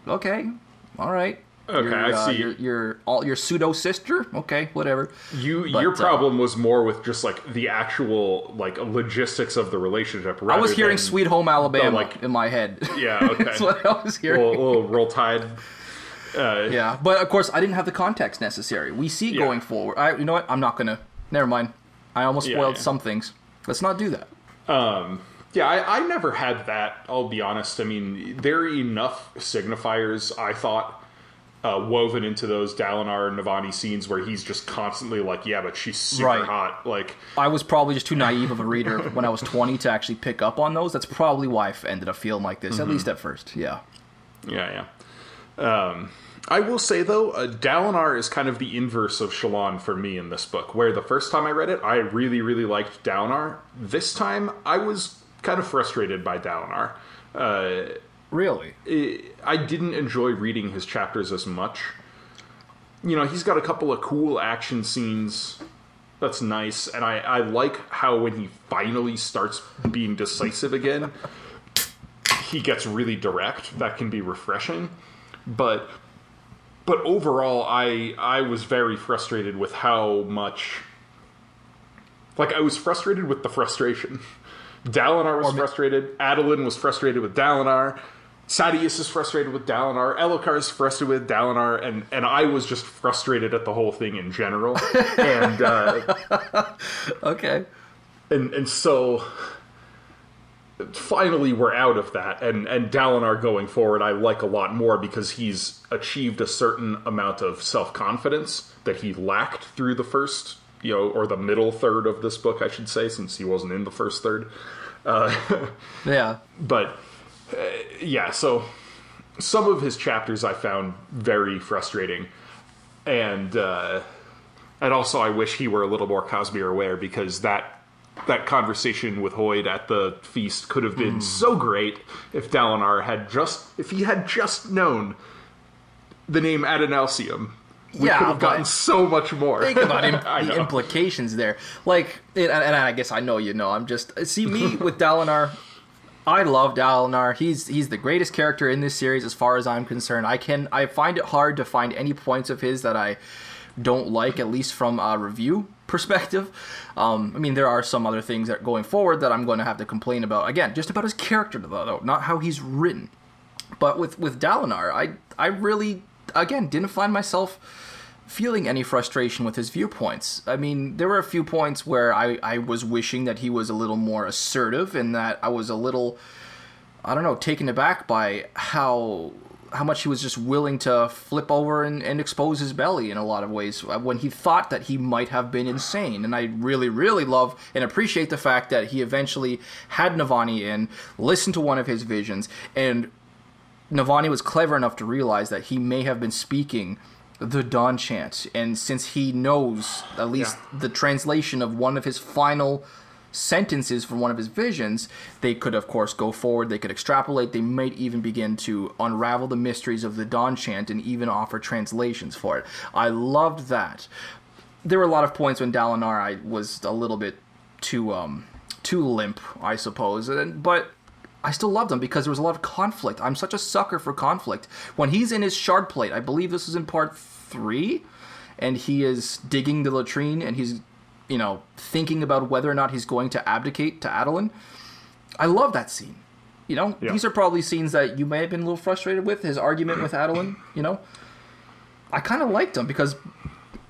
okay, all right. Okay, Your, I uh, see. Your, your all your pseudo sister. Okay, whatever. You But, your uh, problem was more with just like the actual like logistics of the relationship. I was hearing "Sweet Home Alabama" like- in my head. Yeah, okay. That's what I was hearing. little, little roll tide. Uh, Yeah, but of course I didn't have the context necessary. We see Yeah. going forward. I, you know what? I'm not gonna. Never mind. I almost spoiled yeah. some things. Let's not do that. Um. Yeah, I, I never had that. I'll be honest. I mean, there are enough signifiers. I thought uh, woven into those Dalinar and Navani scenes where he's just constantly like, "Yeah, but she's super Right. hot." Like, I was probably just too naive of a reader when I was 20 to actually pick up on those. That's probably why I ended up feeling like this, Mm-hmm. at least at first. Yeah. Yeah, yeah. Um, I will say though, uh, Dalinar is kind of the inverse of Shallan for me in this book. Where the first time I read it, I really, really liked Dalinar. This time, I was kind of frustrated by Dalinar. Uh, Really? I didn't enjoy reading his chapters as much. You know, he's got a couple of cool action scenes. That's nice, and I, I like how when he finally starts being decisive again, he gets really direct. That can be refreshing, but but overall, I I was very frustrated with how much. Like I was frustrated with the frustration, Dalinar was Or ma- frustrated. Adolin was frustrated with Dalinar. Sadeas is frustrated with Dalinar. Elhokar is frustrated with Dalinar, and and I was just frustrated at the whole thing in general. and uh, Okay. and and so finally we're out of that and and Dalinar going forward I like a lot more because he's achieved a certain amount of self-confidence that he lacked through the first you know or the middle third of this book I should say since he wasn't in the first third Yeah. but uh, yeah so some of his chapters I found very frustrating and uh, and also I wish he were a little more Cosmere aware because that that conversation with Hoid at the feast could have been Hmm. so great if Dalinar had just if he had just known the name Adonalcium. We Yeah, could have gotten so much more. Think about the implications there. Like, and, and I guess I know you know. I'm just see me with Dalinar. I love Dalinar. He's he's the greatest character in this series as far as I'm concerned. I can I find it hard to find any points of his that I don't like, at least from a review perspective. Um, I mean, there are some other things that going forward that I'm going to have to complain about. Again, just about his character though, though not how he's written. But with with Dalinar, I I really again didn't find myself feeling any frustration with his viewpoints. I mean, there were a few points where I, I was wishing that he was a little more assertive and that I was a little I don't know, taken aback by how how much he was just willing to flip over and, and expose his belly in a lot of ways uh, when he thought that he might have been insane. And I really, really love and appreciate the fact that he eventually had Navani in, listened to one of his visions, and Navani was clever enough to realize that he may have been speaking the Dawn chant. And since he knows at least Yeah. the translation of one of his final sentences from one of his visions, they could, of course, go forward. They could extrapolate. They might even begin to unravel the mysteries of the Dawn chant and even offer translations for it. I loved that. There were a lot of points when Dalinar I was a little bit too um too limp, I suppose. And, but I still loved him because there was a lot of conflict. I'm such a sucker for conflict. When he's in his shard plate, I believe this is in part three, and he is digging the latrine and he's, you know, thinking about whether or not he's going to abdicate to Adolin. I love that scene. You know, Yeah. these are probably scenes that you may have been a little frustrated with. His argument with Adolin, you know, I kind of liked him because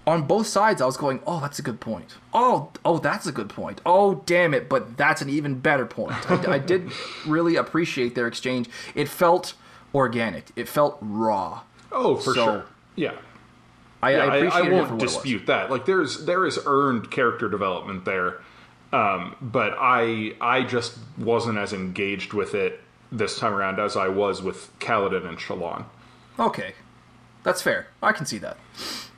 on both sides, I was going, "Oh, that's a good point. Oh, oh, that's a good point. Oh, damn it, but that's an even better point." I, I did really appreciate their exchange. It felt organic. It felt raw. Oh, for So, sure. Yeah. I, Yeah, I I, I appreciated it for won't dispute that. Like there's there is earned character development there, um, but I I just wasn't as engaged with it this time around as I was with Kaladin and Shallan. Okay, that's fair. I can see that.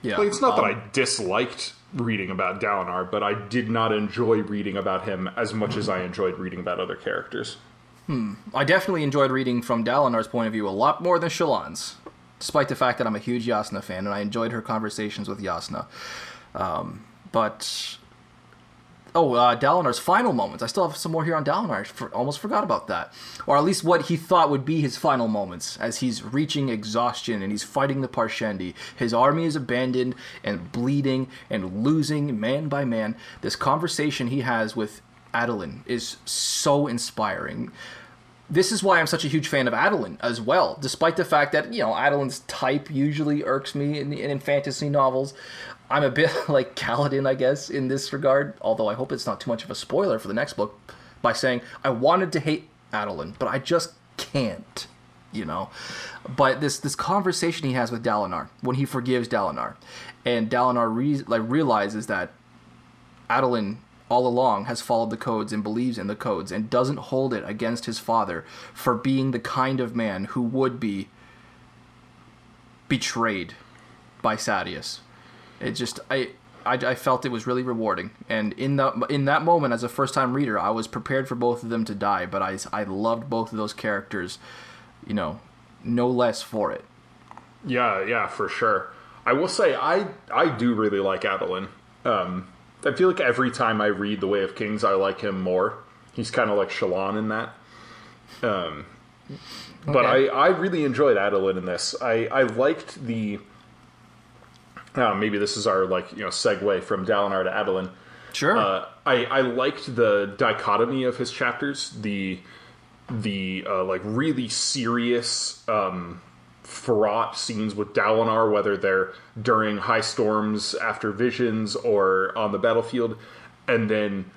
Yeah, Like it's not that um, I disliked reading about Dalinar, but I did not enjoy reading about him as much as I enjoyed reading about other characters. I definitely enjoyed reading from Dalinar's point of view a lot more than Shallan's, despite the fact that I'm a huge Jasnah fan and I enjoyed her conversations with Jasnah. Um, but oh, uh, Dalinar's final moments. I still have some more here on Dalinar. I for, almost forgot about that, or at least what he thought would be his final moments as he's reaching exhaustion and he's fighting the Parshendi. His army is abandoned and bleeding and losing man by man. This conversation he has with Adolin is so inspiring this is why I'm such a huge fan of Adolin as well, despite the fact that, you know, Adolin's type usually irks me in, in, fantasy novels. I'm a bit like Kaladin, I guess, in this regard, although I hope it's not too much of a spoiler for the next book by saying I wanted to hate Adolin, but I just can't, you know. But this this conversation he has with Dalinar when he forgives Dalinar, and Dalinar re- like realizes that Adolin all along has followed the codes and believes in the codes and doesn't hold it against his father for being the kind of man who would be betrayed by Sadeas. It just I, I I felt it was really rewarding, and in that in that moment, as a first time reader, I was prepared for both of them to die, but I I loved both of those characters, you know, no less for it. Yeah, yeah, for sure. I will say I I do really like Adolin. Um, I feel like every time I read The Way of Kings, I like him more. He's kind of like Shallan in that. Um, but I, I really enjoyed Adolin in this. I, I liked the. Uh, maybe this is our like you know segue from Dalinar to Adolin. Sure. Uh, I I liked the dichotomy of his chapters. The the uh, like really serious, um, fraught scenes with Dalinar, whether they're during high storms after visions or on the battlefield, and then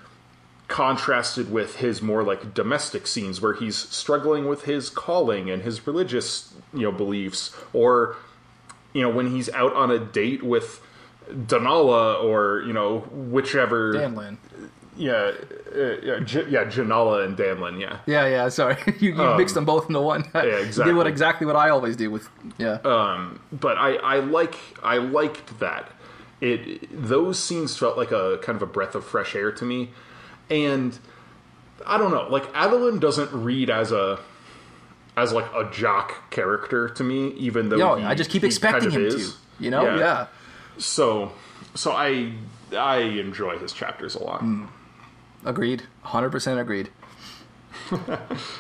contrasted with his more like domestic scenes where he's struggling with his calling and his religious you know beliefs or you know when he's out on a date with Danala or you know whichever Danlan. Yeah uh, yeah, J- yeah Janala and Danlan yeah Yeah, yeah. Sorry, you, you mixed them both into one. Um, yeah, You did exactly. what exactly what I always do with. Yeah. um, but I, I like I liked that. It those scenes felt like a kind of a breath of fresh air to me, and I don't know, like Adolin doesn't read as a as like a jock character to me, even though Yo, he- I just keep expecting kind of him is. to. You know? Yeah. Yeah. So so I I enjoy his chapters a lot. Mm. Agreed. Hundred percent agreed.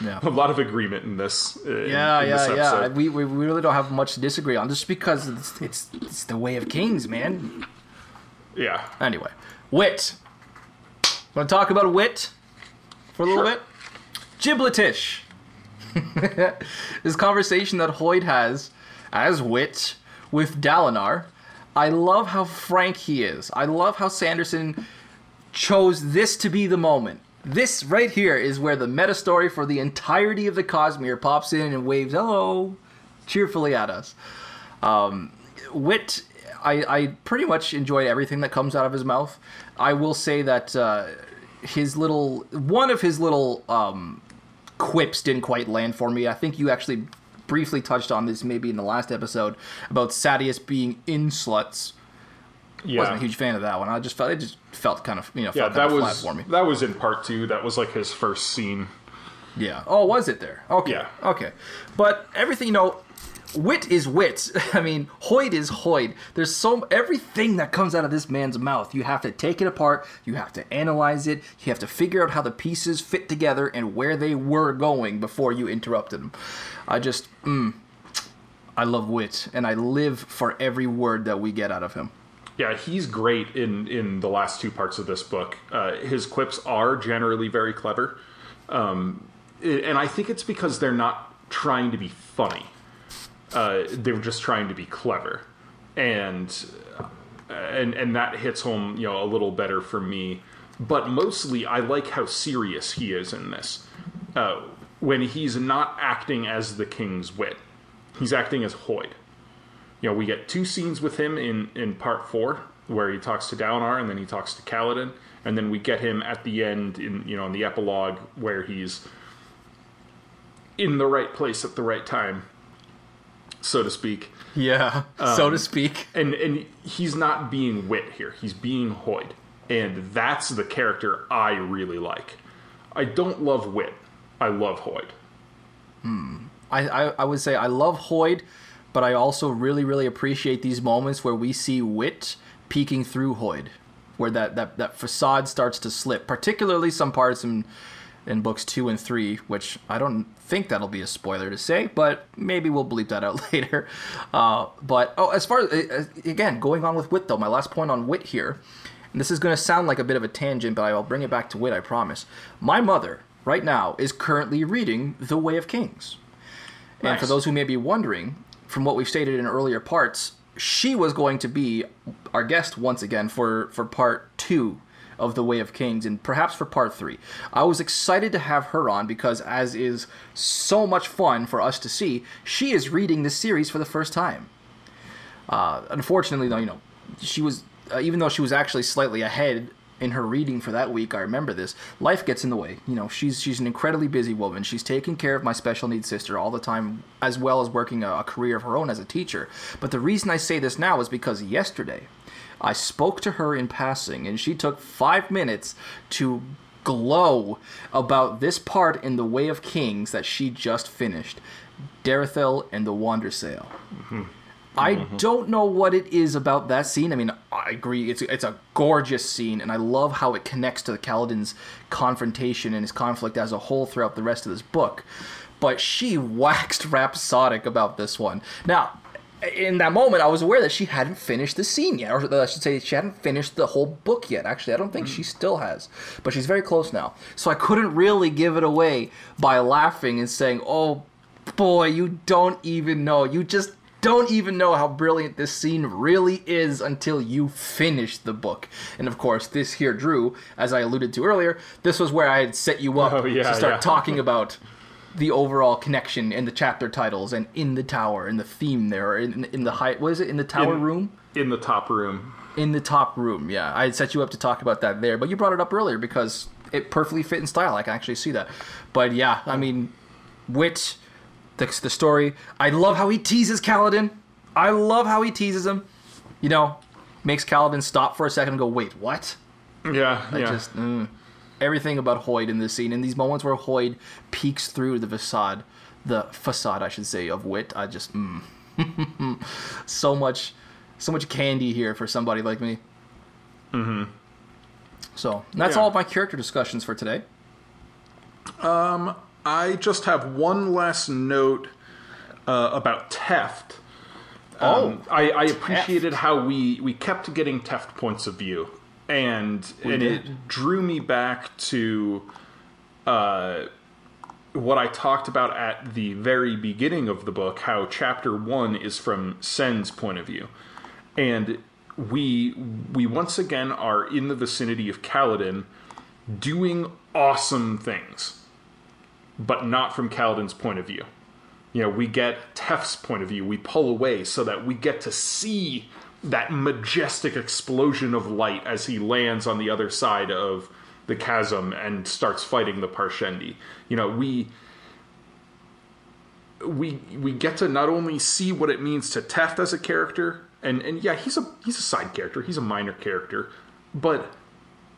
yeah. A lot of agreement in this. uh, in- Yeah, in this yeah, yeah. We, we we really don't have much to disagree on, just because it's it's, it's the way of kings, man. yeah. Anyway, wit. Want to talk about wit for a little Sure. bit? Gibletish. this conversation that Hoid has as wit with Dalinar. I love how frank he is. I love how Sanderson chose this to be the moment. This right here is where the meta story for the entirety of the Cosmere pops in and waves hello cheerfully at us. Um, Wit, I, I pretty much enjoy everything that comes out of his mouth. I will say that uh, his little one of his little um, quips didn't quite land for me. I think you actually briefly touched on this maybe in the last episode about Sadeas being in sluts. Yeah. Wasn't a huge fan of that one. I just felt it just felt kind of you know yeah, that was flat for me. that was in part two. That was like his first scene. Yeah. Oh, was it there? Okay. Yeah. Okay. But everything, you know, wit is wit. I mean, Hoid is Hoid. There's so everything that comes out of this man's mouth. You have to take it apart. You have to analyze it. You have to figure out how the pieces fit together and where they were going before you interrupted them. I just, mm, I love wit, and I live for every word that we get out of him. Yeah, he's great in in the last two parts of this book. Uh, his quips are generally very clever, um, and I think it's because they're not trying to be funny. Uh, they're just trying to be clever, and uh, and and that hits home, you know, a little better for me. But mostly, I like how serious he is in this. Uh, when he's not acting as the king's wit, he's acting as Hoid you know, we get two scenes with him in, in part four, where he talks to Dalinar and then he talks to Kaladin, and then we get him at the end in you know in the epilogue where he's in the right place at the right time, so to speak. Yeah, so to um, speak. And and he's not being wit here; he's being Hoid, and that's the character I really like. I don't love wit; I love Hoid. Hmm. I, I, I would say I love Hoid, but I also really, really appreciate these moments where we see wit peeking through Hoid, where that, that, that facade starts to slip, particularly some parts in, in books two and three, which I don't think that'll be a spoiler to say, but maybe we'll bleep that out later. Uh, but, oh, as far as, again, going on with wit though, my last point on wit here, and this is going to sound like a bit of a tangent, but I'll bring it back to wit, I promise. My mother, right now, is currently reading The Way of Kings. And for those who may be wondering, from what we've stated in earlier parts, she was going to be our guest once again for, for part two of The Way of Kings and perhaps for part three. I was excited to have her on because, as is so much fun for us to see, she is reading this series for the first time. Uh, unfortunately, though, you know, she was, uh, even though she was actually slightly ahead in her reading for that week, I remember this. Life gets in the way. You know, she's she's an incredibly busy woman. She's taking care of my special needs sister all the time, as well as working a, a career of her own as a teacher. But the reason I say this now is because yesterday, I spoke to her in passing, and she took five minutes to glow about this part in the Way of Kings that she just finished, Derethil and the Wandersail. Mm-hmm. I mm-hmm. don't know what it is about that scene. I mean, I agree. It's it's a gorgeous scene, and I love how it connects to the Kaladin's confrontation and his conflict as a whole throughout the rest of this book. But she waxed rhapsodic about this one. Now, in that moment, I was aware that she hadn't finished the scene yet, or uh, I should say, she hadn't finished the whole book yet. Actually, I don't think she mm. still has, but she's very close now. So I couldn't really give it away by laughing and saying, "Oh, boy, you don't even know. You just don't even know how brilliant this scene really is until you finish the book." And of course, this here, Drew, as I alluded to earlier, this was where I had set you up Oh, yeah, to start yeah. talking about the overall connection and the chapter titles and in the tower and the theme there in, in the high what is it in the tower In- room in the top room. in the top room yeah i had set you up to talk about that there but you brought it up earlier because it perfectly fit in style i can actually see that but yeah i mean wit the, the story i love how he teases Kaladin. i love how he teases him you know makes Kaladin stop for a second and go wait what Yeah, I yeah. just mm, everything about Hoid in this scene, in these moments where Hoid peeks through the facade, the facade, I should say, of wit. I just mm. so much, so much candy here for somebody like me. Mm-hmm. So that's Yeah. all of my character discussions for today. I just have one last note uh, about Teft. Um, I, I appreciated how we, we kept getting Teft points of view, and and did. it drew me back to uh, what I talked about at the very beginning of the book. How chapter one is from Cenn's point of view, and we we once again are in the vicinity of Kaladin, doing awesome things but not from Kaladin's point of view. You know, we get Teft's point of view. We pull away so that we get to see that majestic explosion of light as he lands on the other side of the chasm and starts fighting the Parshendi. You know, we we we get to not only see what it means to Teft as a character, and and yeah, he's a he's a side character, he's a minor character, but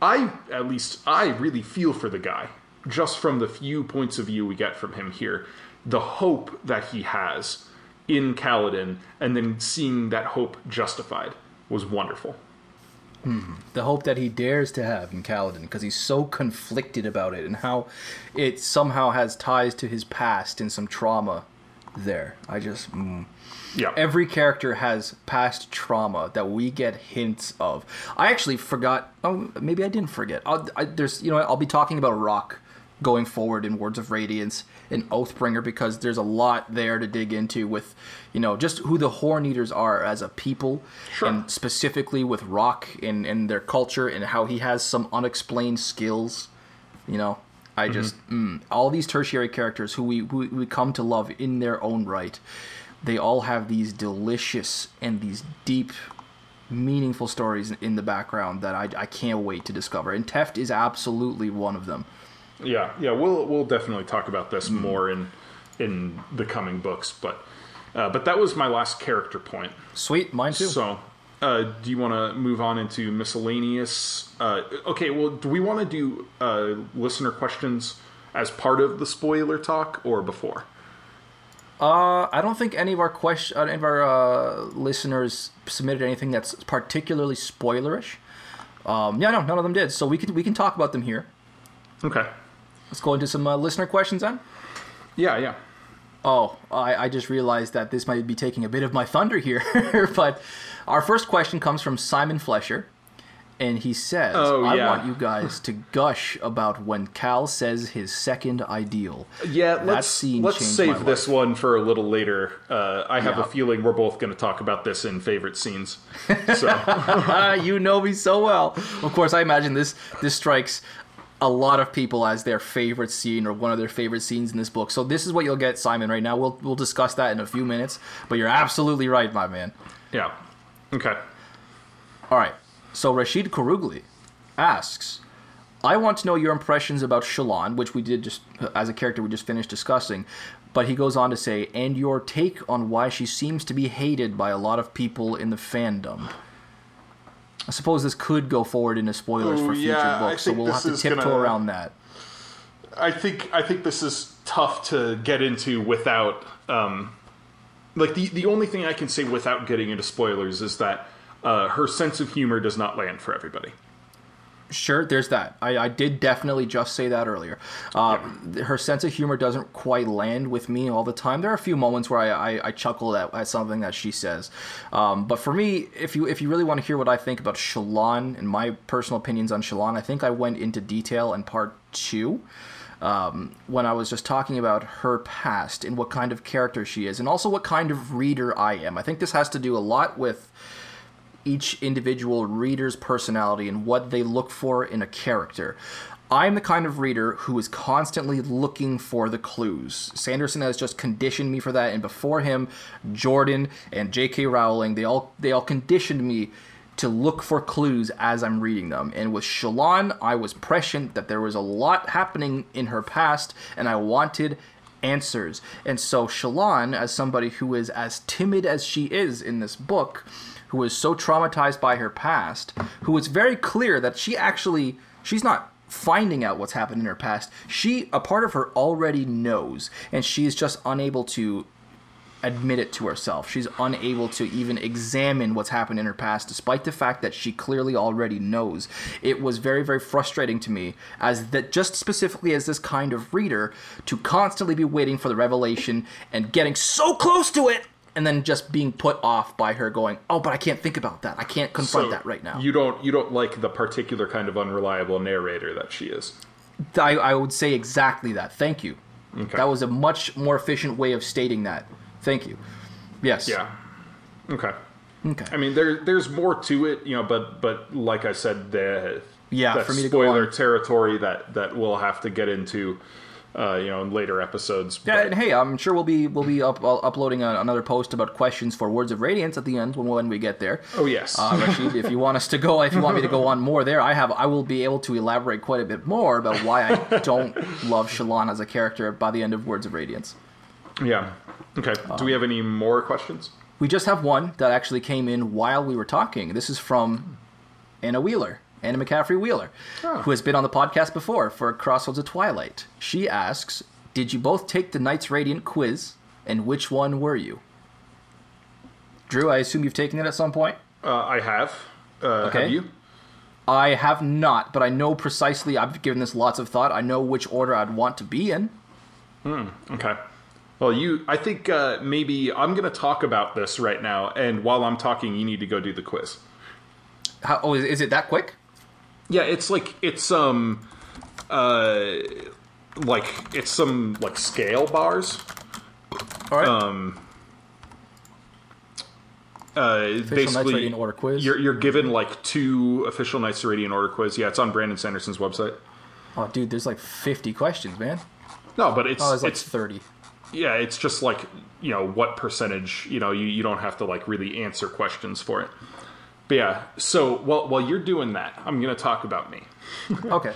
I at least I really feel for the guy just from the few points of view we get from him here. The hope that he has in Kaladin and then seeing that hope justified was wonderful. the hope that he dares to have in Kaladin because he's so conflicted about it and how it somehow has ties to his past and some trauma there. I just. Mm. Yeah. Every character has past trauma that we get hints of. I actually forgot. Oh, maybe I didn't forget. I'll, I, there's, you know, I'll be talking about Rock going forward in Words of Radiance and Oathbringer because there's a lot there to dig into with, you know, just who the Horn Eaters are as a people, Sure. and specifically with Rock and and their culture and how he has some unexplained skills. You know, I just mm, all these tertiary characters who we who we come to love in their own right. They all have these delicious and these deep, meaningful stories in the background that I, I can't wait to discover. And Teft is absolutely one of them. Yeah, yeah, we'll we'll definitely talk about this more in in the coming books, but uh, but that was my last character point. Sweet, mine too. So, uh, do you want to move on into miscellaneous? Uh, okay, well, do we want to do uh, listener questions as part of the spoiler talk or before? Uh, I don't think any of our question, uh, any of our uh, listeners submitted anything that's particularly spoilerish. Um, yeah, no, none of them did. So we can we can talk about them here. Okay. Let's go into some uh, listener questions then. Yeah, yeah. Oh, I, I just realized that this might be taking a bit of my thunder here, but our first question comes from Simon Flesher, and he says, Oh, "I want you guys to gush about when Kal says his second ideal." Yeah, That let's scene let's save this one for a little later. Uh, I have Yeah. a feeling we're both going to talk about this in favorite scenes. So you know me so well. Of course, I imagine this this strikes a lot of people as their favorite scene or one of their favorite scenes in this book. So this is what you'll get, Simon. Right now, we'll we'll discuss that in a few minutes. But you're absolutely right, my man. yeah, okay. All right. So Rashid Korugli asks, I want to know your impressions about Shallan, which we did just as a character we just finished discussing. But he goes on to say, and your take on why she seems to be hated by a lot of people in the fandom. I suppose this could go forward into spoilers for future yeah, books, so we'll have to tiptoe gonna- around that. I think I think this is tough to get into without um, like the the only thing I can say without getting into spoilers is that uh, her sense of humor does not land for everybody. Sure, there's that. I, I did definitely just say that earlier. Uh, Her sense of humor doesn't quite land with me all the time. There are a few moments where I, I, I chuckle at, at something that she says. Um, but for me, if you if you really want to hear what I think about Shallan and my personal opinions on Shallan, I think I went into detail in part two. Um, when I was just talking about her past and what kind of character she is, and also what kind of reader I am. I think this has to do a lot with each individual reader's personality and what they look for in a character. I'm the kind of reader who is constantly looking for the clues. Sanderson has just conditioned me for that, and before him, Jordan and J.K. Rowling, they all they all conditioned me to look for clues as I'm reading them. And with Shallan, I was prescient that there was a lot happening in her past, and I wanted answers. And so Shallan, as somebody who is as timid as she is in this book, who is so traumatized by her past, who is very clear that she actually she's not finding out what's happened in her past. She a part of her already knows, and she's just unable to admit it to herself. She's unable to even examine what's happened in her past, despite the fact that she clearly already knows. It was very, very frustrating to me as that just specifically as this kind of reader to constantly be waiting for the revelation and getting so close to it and then just being put off by her going, "Oh, but I can't think about that. I can't confront So that right now." You don't you don't like the particular kind of unreliable narrator that she is. I, I would say exactly that. Thank you. Okay. That was a much more efficient way of stating that. Thank you. Yes. Yeah. Okay. Okay. I mean, there there's more to it, you know, but but like I said, the Yeah, for me to spoiler territory that that we'll have to get into, uh, you know, in later episodes. Yeah, But- and hey, I'm sure we'll be we'll be up, uh, uploading a, another post about questions for Words of Radiance at the end when, when we get there. oh yes. Uh, Rashid, if you want us to go, if you want me to go on more there, I have I will be able to elaborate quite a bit more about why I don't love Shallan as a character by the end of Words of Radiance. yeah. Okay. Do we have any more questions? We just have one that actually came in while we were talking. This is from Anna Wheeler, Anna McCaffrey Wheeler, Oh. who has been on the podcast before for Crossroads of Twilight. She asks, "Did you both take the Knights Radiant quiz, and which one were you?" Drew, I assume you've taken it at some point. Uh, I have. Uh, Okay. Have you? I have not, but I know precisely. I've given this lots of thought. I know which order I'd want to be in. Hmm. Okay. Well, you. I think uh, maybe I'm going to talk about this right now, and while I'm talking, you need to go do the quiz. How, oh, is, is it that quick? Yeah, it's like it's um, uh, like it's some like scale bars. All right. Um, uh, basically, order quiz? You're you're given like two official Knights of Radiant order quiz. Yeah, it's on Brandon Sanderson's website. oh, dude, there's like 50 questions, man. No, but it's Oh, there's like it's 30. yeah, it's just like you know what percentage. You know, you, you don't have to like really answer questions for it. But yeah, so while while you're doing that, I'm gonna talk about me Okay.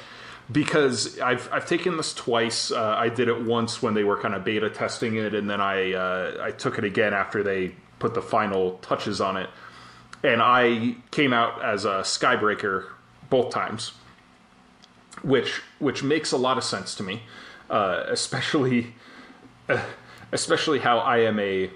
because I've I've taken this twice. Uh, I did it once when they were kind of beta testing it, and then I uh, I took it again after they put the final touches on it, and I came out as a Skybreaker both times, which which makes a lot of sense to me, uh, especially especially how I am a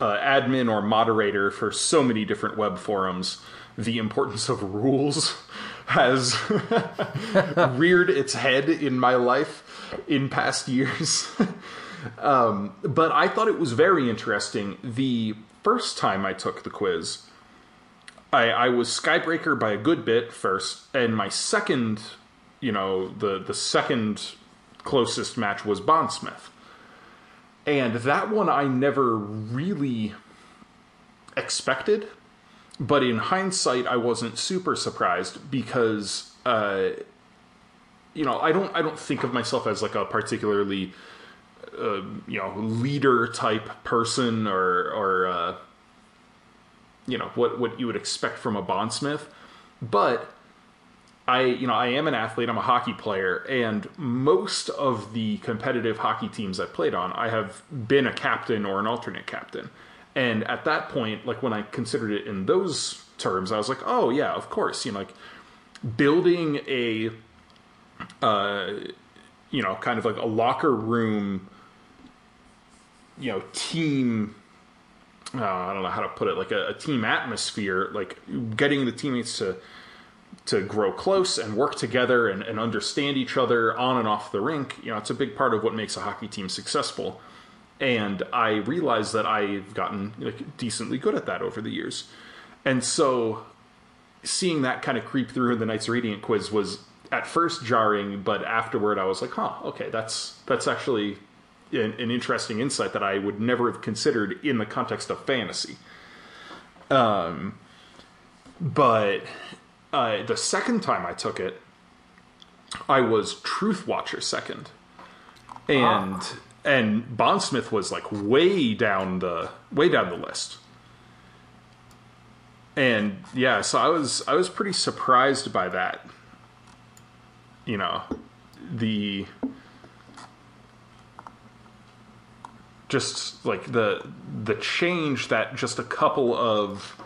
uh, admin or moderator for so many different web forums. The importance of rules has reared its head in my life in past years. um, but I thought it was very interesting. The first time I took the quiz, I, I was Skybreaker by a good bit first, and my second, you know, the the second closest match was Bondsmith. And that one I never really expected, but in hindsight, I wasn't super surprised because, uh, you know, I don't I don't think of myself as like a particularly, uh, you know, leader type person or or uh, you know what what you would expect from a bondsmith, but I, you know, I am an athlete. I'm a hockey player, and most of the competitive hockey teams I've played on, I have been a captain or an alternate captain. And at that point, like when I considered it in those terms, I was like, oh yeah, of course. You know, like building a, uh, you know, kind of like a locker room, you know, team. Uh, I don't know how to put it, like a, a team atmosphere, like getting the teammates to to grow close and work together and, and understand each other on and off the rink. You know, it's a big part of what makes a hockey team successful. And I realized that I've gotten like, decently good at that over the years. And so seeing that kind of creep through in the Knights Radiant quiz was at first jarring, but afterward I was like, huh, okay, that's that's actually an, an interesting insight that I would never have considered in the context of fantasy. Um, but uh, the second time I took it, I was Truth Watcher second, and ah. and Bondsmith was like way down the way down the list. And yeah, so I was I was pretty surprised by that. You know, the just like the the change that just a couple of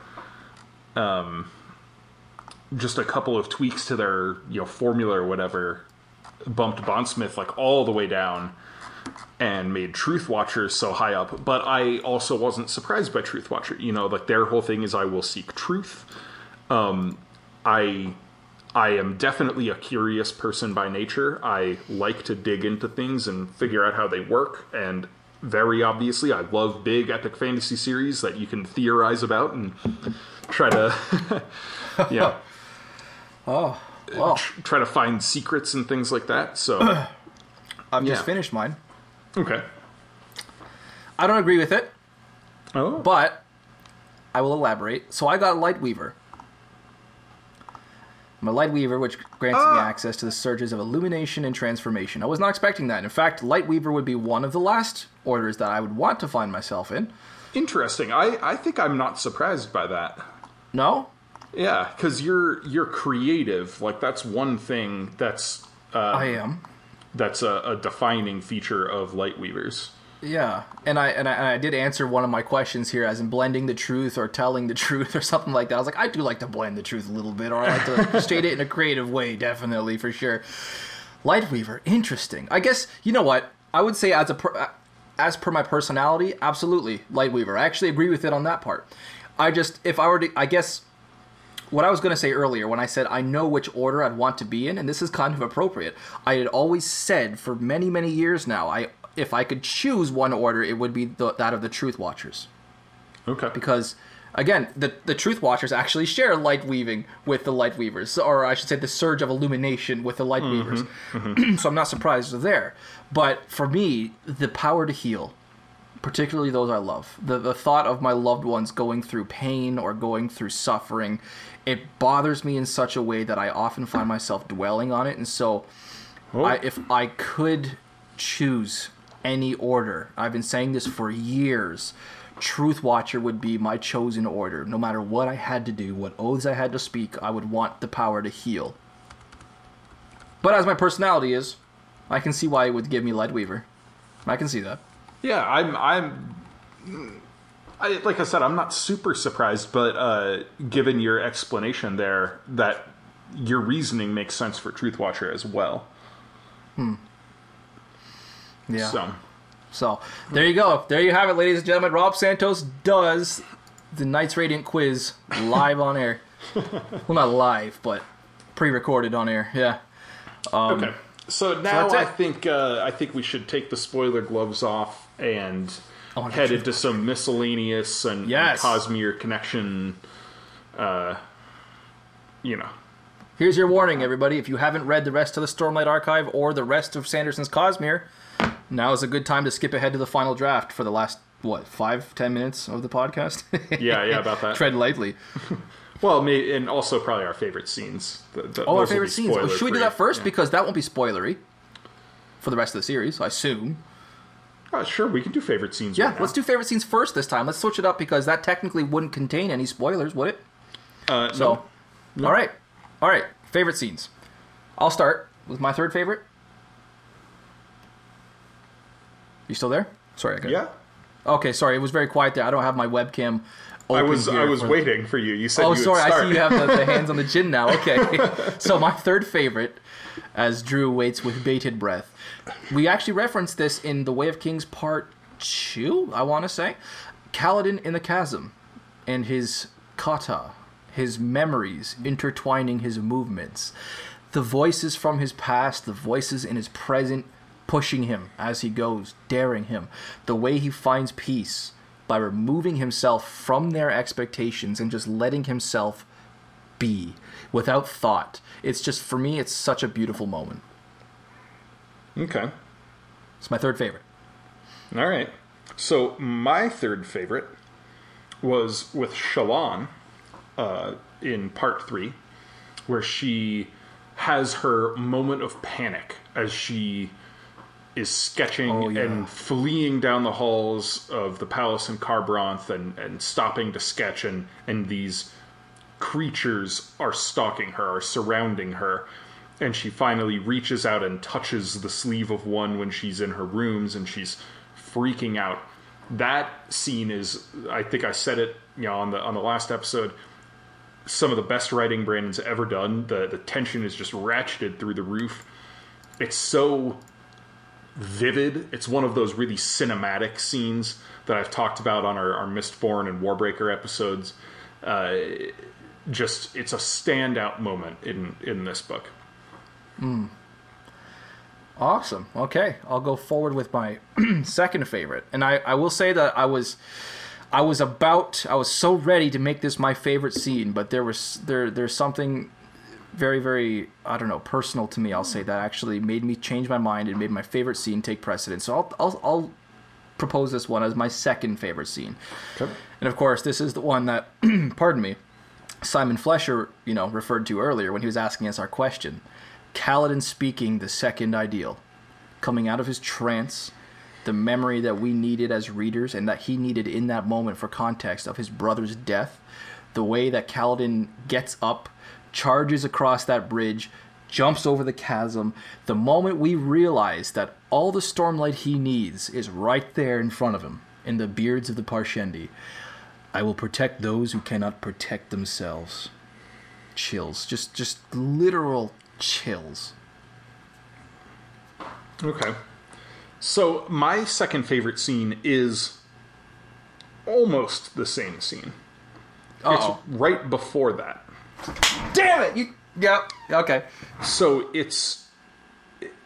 um just a couple of tweaks to their you know formula or whatever bumped Bondsmith like all the way down and made Truth Watchers so high up. But I also wasn't surprised by Truth Watcher. You know, like their whole thing is I will seek truth. Um, I I am definitely a curious person by nature. I like to dig into things and figure out how they work. And very obviously, I love big epic fantasy series that you can theorize about and try to, yeah. oh, well. Try to find secrets and things like that. So, I've yeah. just finished mine. Okay. I don't agree with it. Oh. But I will elaborate. So I got Lightweaver. I'm a Lightweaver, which grants me ah. access to the surges of illumination and transformation. I was not expecting that. In fact, Lightweaver would be one of the last orders that I would want to find myself in. Interesting. I, I think I'm not surprised by that. No? Yeah, because you're you're creative. Like that's one thing that's uh, I am that's a, a defining feature of Lightweavers. Yeah, and I, and I and I did answer one of my questions here as in blending the truth or telling the truth or something like that. I was like, I do like to blend the truth a little bit, or I like to state it in a creative way, definitely for sure. Lightweaver, interesting. I guess you know what I would say as a per, as per my personality, absolutely Lightweaver. I actually agree with it on that part. I just if I were to, I guess what I was going to say earlier when I said I know which order I'd want to be in, and this is kind of appropriate. I had always said for many, many years now, I if I could choose one order, it would be the, that of the Truth Watchers. Okay. Because again, the the Truth Watchers actually share light weaving with the Light Weavers, or I should say, the surge of illumination with the Light mm-hmm, Weavers. Mm-hmm. so I'm not surprised there. But for me, the power to heal, particularly those I love, the the thought of my loved ones going through pain or going through suffering, it bothers me in such a way that I often find myself dwelling on it. And so, oh. I, if I could choose any order, I've been saying this for years. Truth Watcher would be my chosen order. No matter what I had to do, what oaths I had to speak, I would want the power to heal. But as my personality is, I can see why it would give me Lightweaver. I can see that. Yeah, I'm. I'm I, like I said, I'm not super surprised, but uh, given your explanation there, that your reasoning makes sense for Truth Watcher as well. Hmm. Yeah. So. So there you go. There you have it, ladies and gentlemen. Rob Santos does the Knights Radiant quiz live on air. well, not live, but pre-recorded on air. Yeah. Um, okay. So now so I think uh, I think we should take the spoiler gloves off and oh, headed to some miscellaneous and, yes. and Cosmere connection. Uh, you know. Here's your warning, everybody. If you haven't read the rest of the Stormlight Archive or the rest of Sanderson's Cosmere, now is a good time to skip ahead to the final draft for the last what five ten minutes of the podcast. yeah, yeah, about that. Tread lightly. well, may, and also probably our favorite scenes. The, the, oh, our favorite scenes. Oh, should we do that first yeah. because that won't be spoilery for the rest of the series, I assume. Uh, sure, we can do favorite scenes. Yeah, right let's do favorite scenes first this time. Let's switch it up because that technically wouldn't contain any spoilers, would it? Uh, so, no. no. all right, all right. Favorite scenes. I'll start with my third favorite. You still there? Sorry, I got yeah. Okay, sorry, it was very quiet there. I don't have my webcam. I was I was for... waiting for you. You said. Oh, you sorry. I see you have the, the hands on the chin now. Okay, so my third favorite, as Drew waits with bated breath, we actually referenced this in The Way of Kings Part 2, I want to say. Kaladin in the Chasm and his kata, his memories intertwining his movements, the voices from his past, the voices in his present pushing him as he goes, daring him, the way he finds peace by removing himself from their expectations and just letting himself be without thought. It's just, for me, it's such a beautiful moment. Okay. It's my third favorite. All right. So my third favorite was with Shallan uh, in part three, where she has her moment of panic as she is sketching Oh, yeah. and fleeing down the halls of the palace in Kharbranth and, and stopping to sketch and, and these creatures are stalking her, are surrounding her. And she finally reaches out and touches the sleeve of one when she's in her rooms and she's freaking out. That scene is I think I said it, you know, on the on the last episode, some of the best writing Brandon's ever done. The the tension is just ratcheted through the roof. It's so vivid. It's one of those really cinematic scenes that I've talked about on our, our Mistborn and Warbreaker episodes. Uh, just it's a standout moment in in this book. Hmm. Awesome. Okay, I'll go forward with my second favorite, and I, I will say that I was I was about I was so ready to make this my favorite scene, but there was there there's something very very I don't know personal to me. I'll say that actually made me change my mind and made my favorite scene take precedence. So I'll I'll, I'll propose this one as my second favorite scene. Okay. And of course, this is the one that, pardon me, Simon Flesher, you know, referred to earlier when he was asking us our question. Kaladin speaking the second ideal, coming out of his trance, the memory that we needed as readers and that he needed in that moment for context of his brother's death, the way that Kaladin gets up, charges across that bridge, jumps over the chasm, the moment we realize that all the stormlight he needs is right there in front of him, in the beards of the Parshendi. I will protect those who cannot protect themselves. Chills. Just just literal chills. Okay. So my second favorite scene is almost the same scene. Oh, It's right before that. damn it! You Yep. Okay. So it's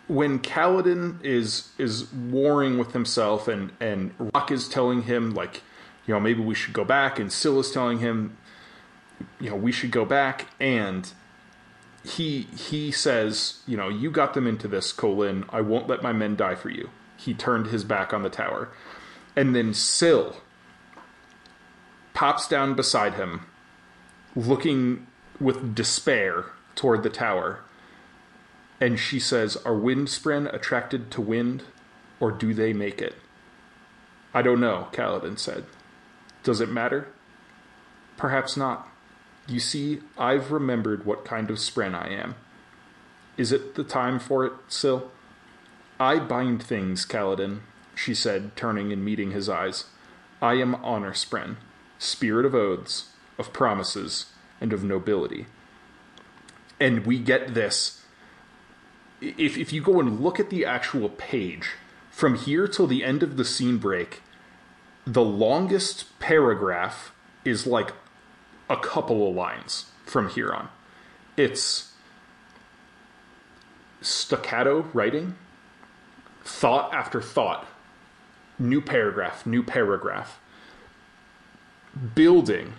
when Kaladin is is warring with himself, and and Rock is telling him like, you know, maybe we should go back, and Scylla's telling him, you know, we should go back, and he he says, you know, you got them into this, Kholin. I won't let my men die for you. He turned his back on the tower, and then Syl pops down beside him, looking with despair toward the tower. And she says, Are windspren attracted to wind, or do they make it? I don't know, Kaladin said. Does it matter? Perhaps not. You see, I've remembered what kind of spren I am. Is it the time for it, Syl? I bind things, Kaladin, she said, turning and meeting his eyes. I am honor spren, spirit of oaths, of promises, and of nobility. And we get this. If, if you go and look at the actual page, from here till the end of the scene break, the longest paragraph is like a couple of lines from here on. It's staccato writing, thought after thought, new paragraph, new paragraph, building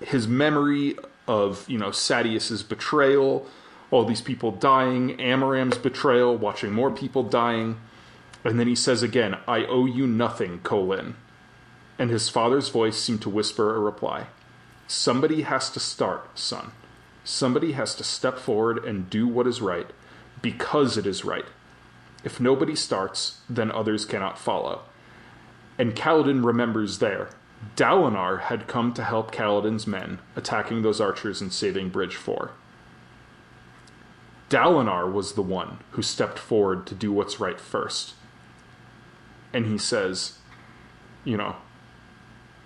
his memory of, you know, Sadeas's betrayal, all these people dying, Amaram's betrayal, watching more people dying. And then he says again, I owe you nothing, Kholin. And his father's voice seemed to whisper a reply. Somebody has to start, son. Somebody has to step forward and do what is right, because it is right. If nobody starts, then others cannot follow. And Kaladin remembers there. Dalinar had come to help Kaladin's men, attacking those archers and saving Bridge 4. Dalinar was the one who stepped forward to do what's right first. And he says, you know,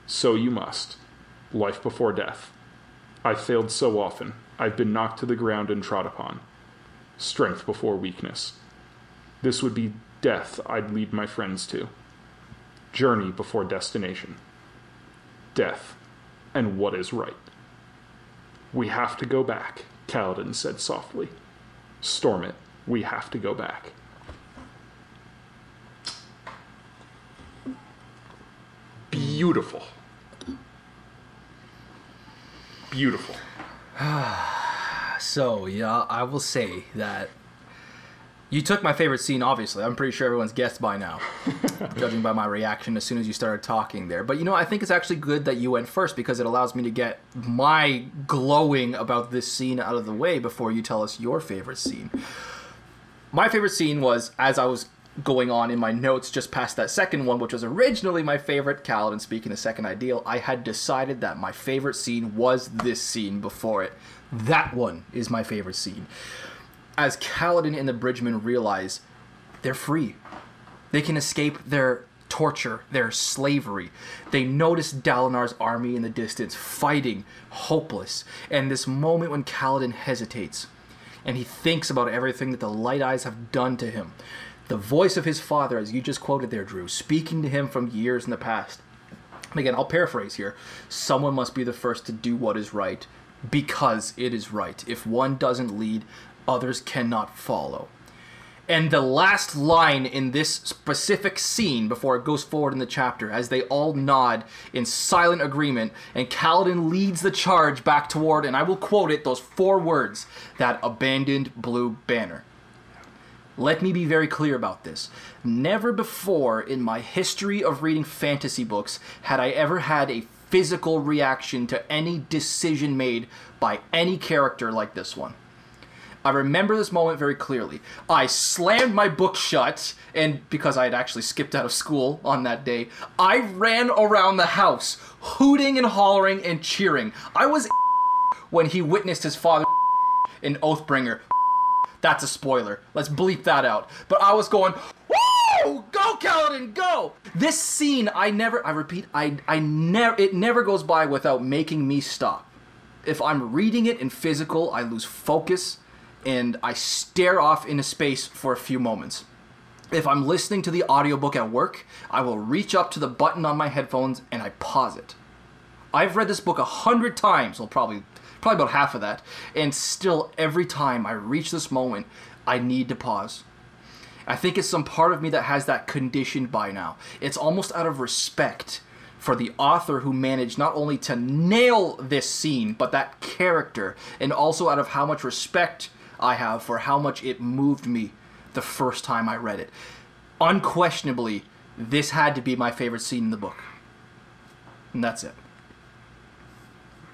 so you must. Life before death. I've failed so often. I've been knocked to the ground and trod upon. Strength before weakness. This would be death I'd lead my friends to. Journey before destination. Death and what is right. We have to go back, Kaladin said softly. Storm it. We have to go back. Beautiful. Beautiful. So, yeah, I will say that you took my favorite scene, obviously. I'm pretty sure everyone's guessed by now, judging by my reaction as soon as you started talking there. But you know, I think it's actually good that you went first because it allows me to get my glowing about this scene out of the way before you tell us your favorite scene. My favorite scene was as I was going on in my notes just past that second one, which was originally my favorite, Kaladin speaking the second ideal, I had decided that my favorite scene was this scene before it. That one is my favorite scene. As Kaladin and the Bridgemen realize they're free, they can escape their torture, their slavery. They notice Dalinar's army in the distance, fighting, hopeless. And this moment when Kaladin hesitates and he thinks about everything that the Light Eyes have done to him. The voice of his father, as you just quoted there, Drew, speaking to him from years in the past. Again, I'll paraphrase here. Someone must be the first to do what is right because it is right. If one doesn't lead, others cannot follow. And the last line in this specific scene before it goes forward in the chapter, as they all nod in silent agreement, and Kaladin leads the charge back toward, and I will quote it, those four words that abandoned blue banner. Let me be very clear about this. Never before in my history of reading fantasy books had I ever had a physical reaction to any decision made by any character like this one. I remember this moment very clearly. I slammed my book shut, and because I had actually skipped out of school on that day, I ran around the house, hooting and hollering and cheering. I was when he witnessed his father in Oathbringer. That's a spoiler. Let's bleep that out. But I was going, Woo! Go, Kaladin, go! This scene, I never, I repeat, I, I never, it never goes by without making me stop. If I'm reading it in physical, I lose focus and I stare off into space for a few moments. If I'm listening to the audiobook at work, I will reach up to the button on my headphones and I pause it. I've read this book a hundred times, well, probably, probably about half of that, and still every time I reach this moment, I need to pause. I think it's some part of me that has that conditioned by now. It's almost out of respect for the author who managed not only to nail this scene, but that character, and also out of how much respect I have for how much it moved me the first time I read it. Unquestionably, this had to be my favorite scene in the book. And that's it.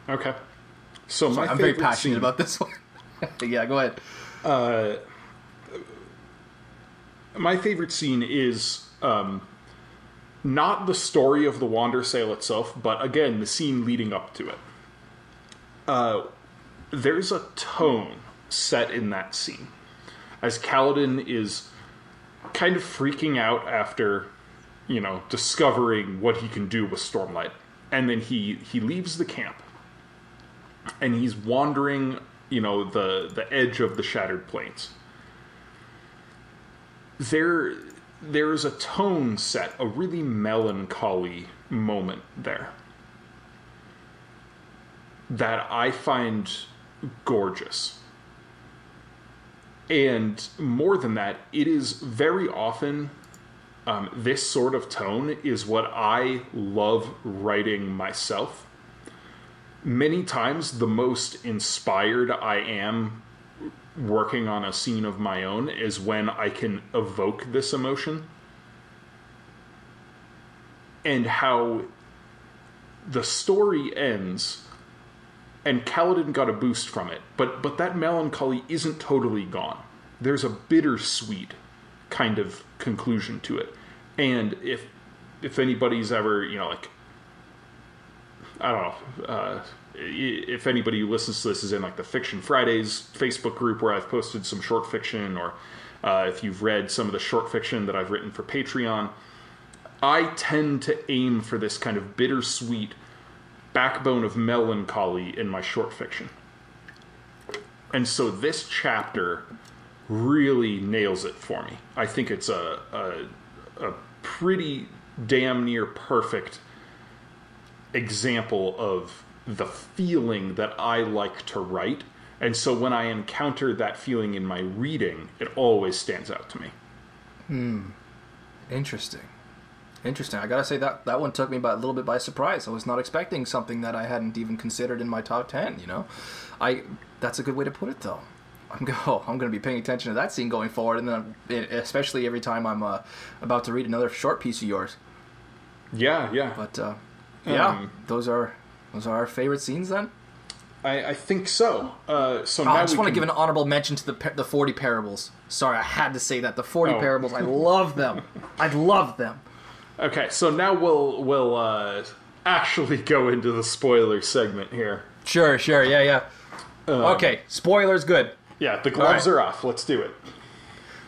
Okay. So my I'm very passionate scene- about this one. yeah, go ahead. my favorite scene is um, not the story of the Wandersail itself, but again the scene leading up to it. Uh, there's a tone set in that scene as Kaladin is kind of freaking out after, you know, discovering what he can do with Stormlight, and then he he leaves the camp and he's wandering, you know, the the edge of the Shattered Plains there there's a tone set, a really melancholy moment there that I find gorgeous. And more than that, it is very often um, this sort of tone is what I love writing myself. Many times, the most inspired I am working on a scene of my own is when I can evoke this emotion and how the story ends and Kaladin got a boost from it, but but that melancholy isn't totally gone. There's a bittersweet kind of conclusion to it. And if if anybody's ever, you know, like I don't know, uh, if anybody who listens to this is in like the Fiction Fridays Facebook group where I've posted some short fiction, or uh, if you've read some of the short fiction that I've written for Patreon, I tend to aim for this kind of bittersweet backbone of melancholy in my short fiction. And so this chapter really nails it for me. I think it's a, a, a pretty damn near perfect example of the feeling that I like to write. And so when I encounter that feeling in my reading, it always stands out to me. Hmm. Interesting. Interesting. I gotta say that that one took me by a little bit by surprise. I was not expecting something that I hadn't even considered in my top ten. You know, I that's a good way to put it though. I'm go. I'm gonna be paying attention to that scene going forward, and then especially every time I'm uh, about to read another short piece of yours. Yeah, yeah. But uh, yeah, Um, those are those are our favorite scenes then. I, I think so. Uh, so Oh, now I just want to give an honorable mention to the the 40 parables. Sorry, I had to say that. The 40 Oh. parables, I love them. I love them. Okay, so now we'll we'll uh, actually go into the spoiler segment here. Sure, sure, yeah, yeah. okay, spoilers, good. Yeah, the gloves All are off. Let's do it.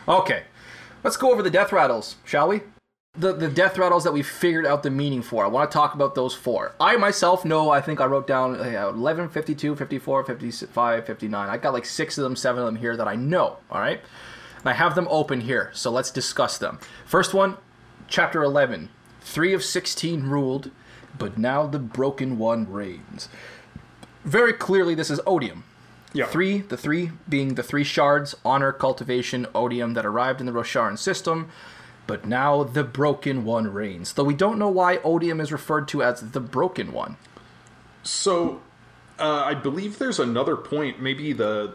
Okay, let's go over the death rattles, shall we? The, the death rattles that we figured out the meaning for. I want to talk about those four. I myself know, I think I wrote down uh, 11, 52, 54, 55, 59. I got like six of them, seven of them here that I know, all right? And I have them open here, so let's discuss them. First one, chapter 11. Three of 16 ruled, but now the broken one reigns. Very clearly, this is odium. Yeah. Three, the three being the three shards, honor, cultivation, odium that arrived in the Rosharan system, but now the broken one reigns. Though we don't know why odium is referred to as the broken one. So, uh, I believe there's another point. Maybe the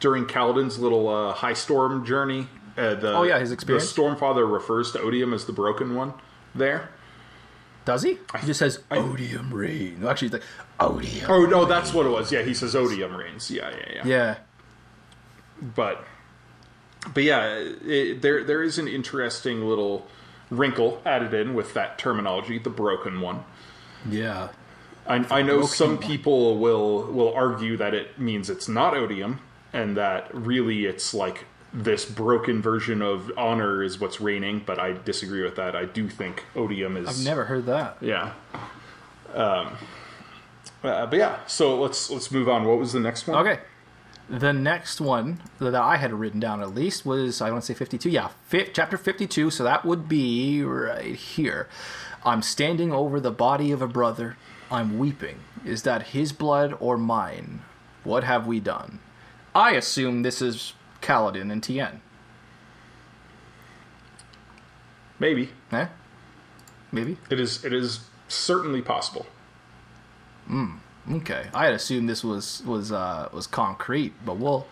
during Kaladin's little uh, high storm journey. Uh, the, Oh, yeah, his experience. The Stormfather refers to Odium as the broken one. There. Does he? He just says odium reigns. Actually, he's like odium. Oh no, that's what it was. Yeah, he says Odium reigns. Yeah, yeah, yeah. Yeah. But, but yeah, it, there there is an interesting little wrinkle added in with that terminology, the broken one. Yeah. I, I know some one. people will will argue that it means it's not odium, and that really it's like this broken version of honor is what's reigning. But I disagree with that. I do think odium is. I've never heard that. Yeah. Um. uh, but yeah, so let's let's move on. What was the next one? Okay. The next one that I had written down at least was I want to say 52. Yeah, fi- chapter 52. So that would be right here. I'm standing over the body of a brother. I'm weeping. Is that his blood or mine? What have we done? I assume this is Kaladin and Tien. Maybe Eh? Maybe. it is. It is certainly possible. Okay. I had assumed this was was uh, was concrete, but we'll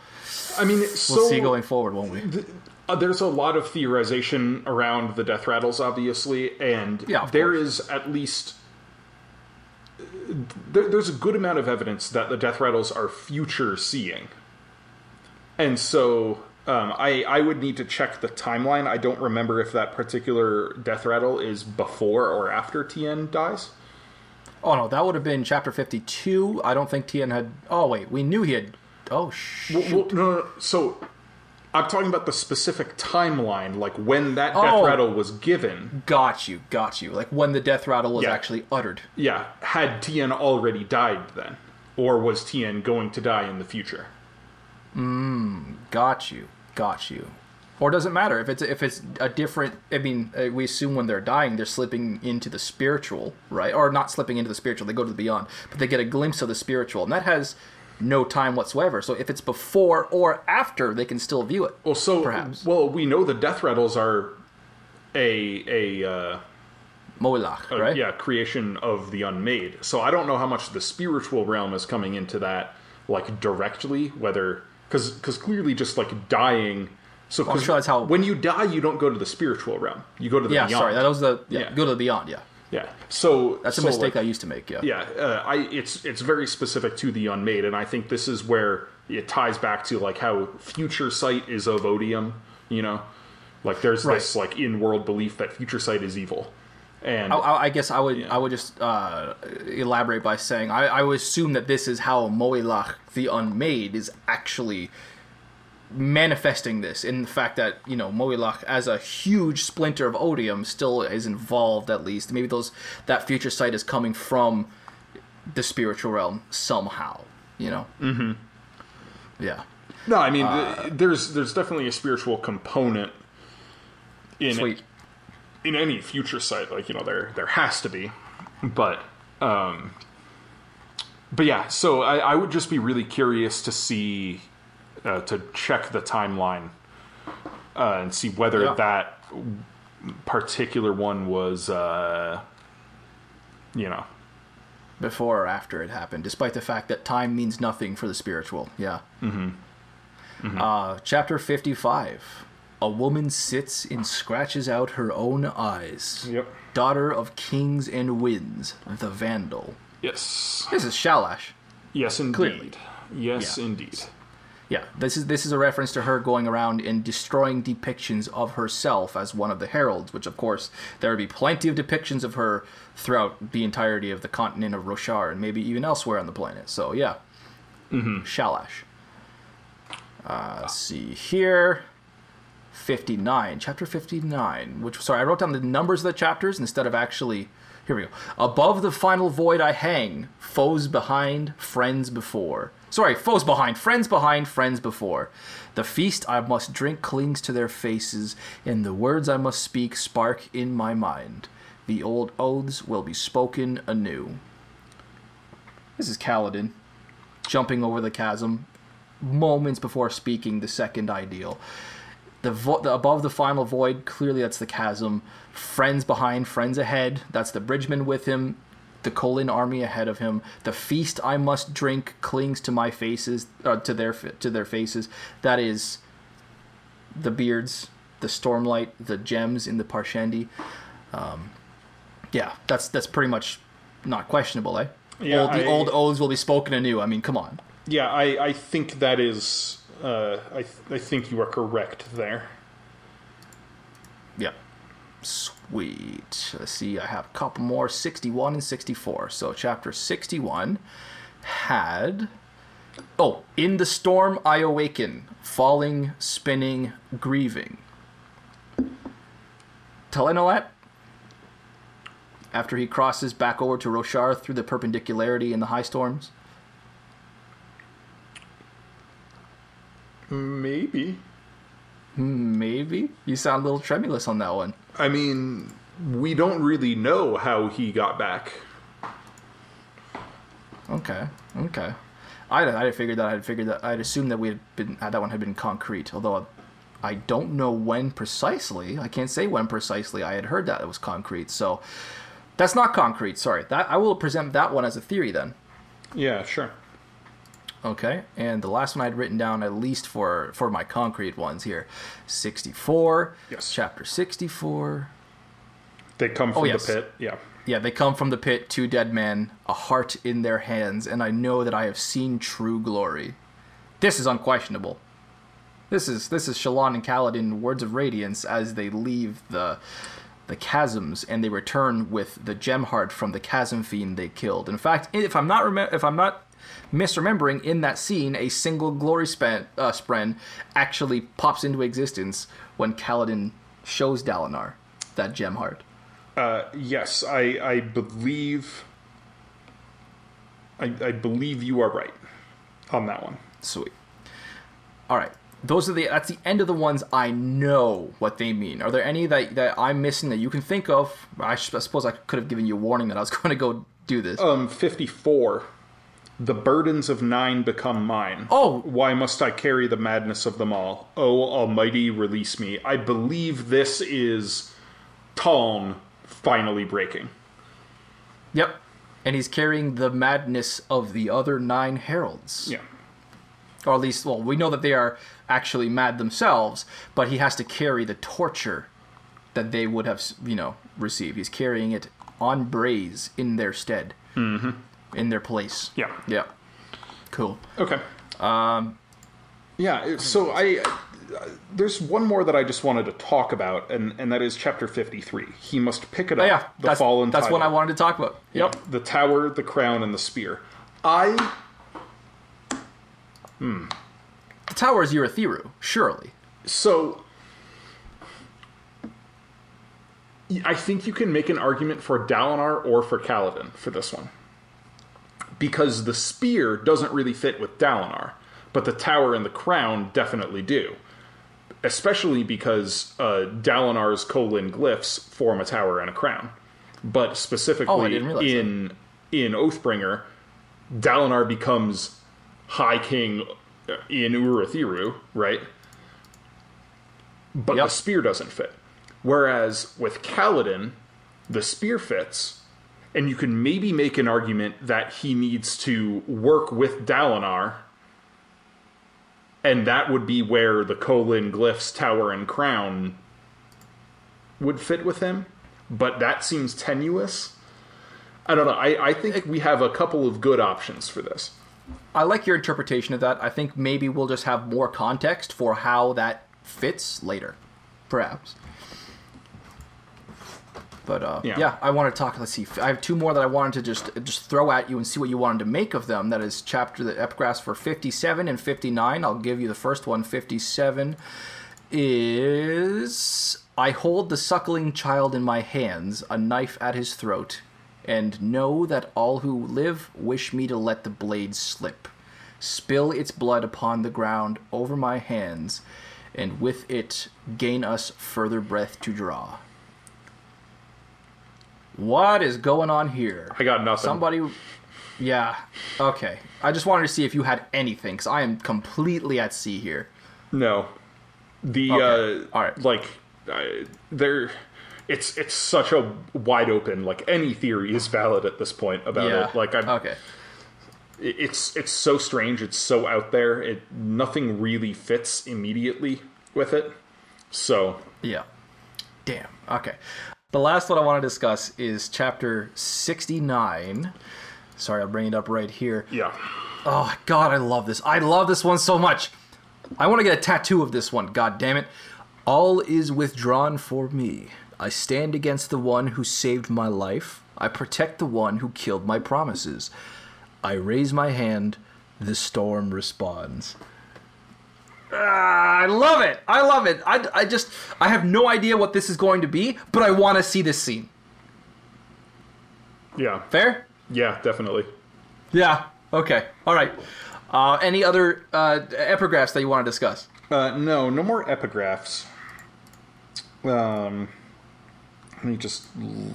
I mean, we'll so see going forward, won't we? Uh, there's a lot of theorization around the death rattles, obviously, and Yeah, there course. is at least there, there's a good amount of evidence that the death rattles are future seeing, and so um, I I would need to check the timeline. I don't remember if that particular death rattle is before or after Tien dies. Oh no, that would have been chapter 52. I don't think Tien had. Oh wait, we knew he had. Oh shoot. Well, no, no, so. I'm talking about the specific timeline, like when that death Oh. rattle was given. Got you, got you. Like when the death rattle was Yeah. actually uttered. Yeah, had Tien already died then? Or was Tien going to die in the future? Mmm, got you, got you. Or does it matter if it's if it's a different? I mean, uh, we assume when they're dying, they're slipping into the spiritual, right? Or not slipping into the spiritual. They go to the beyond, but they get a glimpse of the spiritual, and that has no time whatsoever. So if it's before or after, they can still view it. Well, so Perhaps. well, we know the death rattles are a a uh, right? yeah creation of the unmade. So I don't know how much the spiritual realm is coming into that like directly, whether because because clearly just like dying. So I'm sure that's how- when you die, you don't go to the spiritual realm. You go to the Yeah, beyond. sorry, that was the yeah, Yeah. go to the beyond. Yeah, yeah. So that's a so, mistake like, I used to make. Yeah. yeah uh, i it's it's very specific to the unmade and i think this is where it ties back to like how future sight is of odium you know like there's Right. this like in-world belief that future sight is evil and I, I guess I would I would just uh, elaborate by saying I, I would assume that this is how Moelach the Unmade is actually manifesting this in the fact that you know Moelach as a huge splinter of Odium still is involved at least. Maybe those that future sight is coming from the spiritual realm somehow you know? Mm-hmm. Yeah. No i mean Uh, there's there's definitely a spiritual component in sweet. in any future sight like you know there there has to be. But um but yeah, so I, I would just be really curious to see, uh, to check the timeline uh, and see whether Yeah. that particular one was, uh, you know, before or after it happened, despite the fact that time means nothing for the spiritual. Yeah. Mm-hmm. Uh, chapter 55. A woman sits and scratches out her own eyes. Yep. Daughter of kings and winds, the Vandal. yes, This is Shalash. yes, indeed, Clearly. yes, Yeah. indeed. Yeah, this is this is a reference to her going around and destroying depictions of herself as one of the heralds, which of course there would be plenty of depictions of her throughout the entirety of the continent of Roshar and maybe even elsewhere on the planet. So yeah, mm-hmm. Shalash. Uh, let's see here. 59, chapter 59, which, sorry, I wrote down the numbers of the chapters instead of actually. Here we go. Above the final void I hang, foes behind, friends before. Sorry, foes behind, friends behind, friends before. The feast I must drink clings to their faces, and the words I must speak spark in my mind. The old oaths will be spoken anew. This is Kaladin, jumping over the chasm, moments before speaking the second ideal. The, vo- the above the final void, clearly that's the chasm. Friends behind, friends ahead. That's the bridgeman with him. The Kholin army ahead of him. The feast I must drink clings to my faces, uh, to their to their faces. That is the beards, the stormlight, the gems in the Parshendi. Um, yeah, that's that's pretty much not questionable, eh? Yeah, old, the I- old oaths will be spoken anew. I mean, come on. Yeah, I, I think that is. Uh, I, th- I think you are correct there. Yeah. Sweet. Wait, let's see, I have a couple more 61 and 64. So, chapter 61 had. Oh, in the storm I awaken, falling, spinning, grieving. Talenelat, after he crosses back over to Roshar through the perpendicularity in the high storms. Maybe. Maybe. You sound a little tremulous on that one. I mean, we don't really know how he got back. Okay, okay. I I had figured that I had figured that I'd assumed that we had been that one had been concrete. Although I don't know when precisely. I can't say when precisely I had heard that it was concrete. So that's not concrete. Sorry. That I will present that one as a theory then. Yeah, sure. Okay, and the last one I'd written down at least for for my concrete ones here, sixty four. Yes. Chapter sixty four. They come from oh, yes. the pit. Yeah. Yeah, they come from the pit, two dead men, a heart in their hands, and I know that I have seen true glory. This is unquestionable. This is this is Shallan and Kaladin words of radiance as they leave the the chasms and they return with the gem heart from the chasm fiend they killed. In fact, if I'm not remem- if I'm not misremembering, in that scene, a single glory span- uh, spren actually pops into existence when Kaladin shows Dalinar that gem heart. Uh, yes, I I believe. I, I believe you are right on that one. Sweet. All right. Those are the that's the end of the ones I know what they mean. Are there any that that I'm missing that you can think of? I, sh- I suppose I could have given you a warning that I was going to go do this. Um, fifty-four. The burdens of nine become mine. Oh. why must I carry the madness of them all? Oh, Almighty, release me! I believe this is Taln finally breaking. Yep. And he's carrying the madness of the other nine heralds. Yeah. Or at least, well, we know that they are actually mad themselves, but he has to carry the torture that they would have, you know, received. He's carrying it on Braize in their stead. Mm-hmm. In their place. Yeah. Yeah. Cool. Okay. Um. Yeah. So I. Uh, there's one more that I just wanted to talk about, and, and that is chapter 53. He must pick it up. Oh, yeah, the that's, fallen that's what. I wanted to talk about. Yep. The tower, the crown, and the spear. I Hmm. The tower is Urithiru, surely. So, I think you can make an argument for Dalinar or for Kaladin for this one. Because the spear doesn't really fit with Dalinar, but the tower and the crown definitely do. Especially because uh, Dalinar's Kholin glyphs form a tower and a crown. But Oh, specifically realize in in Oathbringer, Dalinar becomes High King in Urithiru, right? But Yep. the spear doesn't fit. Whereas with Kaladin, the spear fits, and you can maybe make an argument that he needs to work with Dalinar, and that would be where the Kholin glyphs, tower, and crown would fit with him. But that seems tenuous. I don't know. I, I think we have a couple of good options for this. I like your interpretation of that. I think maybe we'll just have more context for how that fits later, perhaps. But uh, Yeah. yeah. I want to talk. Let's see. I have two more that I wanted to just just throw at you and see what you wanted to make of them. That is chapter the epigraphs for 57 and 59. I'll give you the first one. 57 is I hold the suckling child in my hands, a knife at his throat, and know that all who live wish me to let the blade slip, spill its blood upon the ground over my hands, and with it gain us further breath to draw. What is going on here? I got nothing. Somebody. Yeah. Okay. I just wanted to see if you had anything, because I am completely at sea here. No, the Okay. uh, All right. like uh, there, it's it's such a wide open. Like any theory is valid at this point about yeah. it. Like I'm, Okay. it's it's so strange. It's so out there. It nothing really fits immediately with it. So Yeah. Damn. Okay. The last one I want to discuss is chapter 69. Sorry, I'll bring it up right here. yeah, Oh, God, I love this. I love this one so much. I want to get a tattoo of this one. God damn it. All is withdrawn for me. I stand against the one who saved my life. I protect the one who killed my promises. I raise my hand. The storm responds. Ah, I love it. I love it. I, I just, I have no idea what this is going to be, but I want to see this scene. yeah, Fair? yeah, definitely. Yeah. Okay. All right. Uh, any other uh, epigraphs that you want to discuss? Uh, no, no more epigraphs. Um, let me just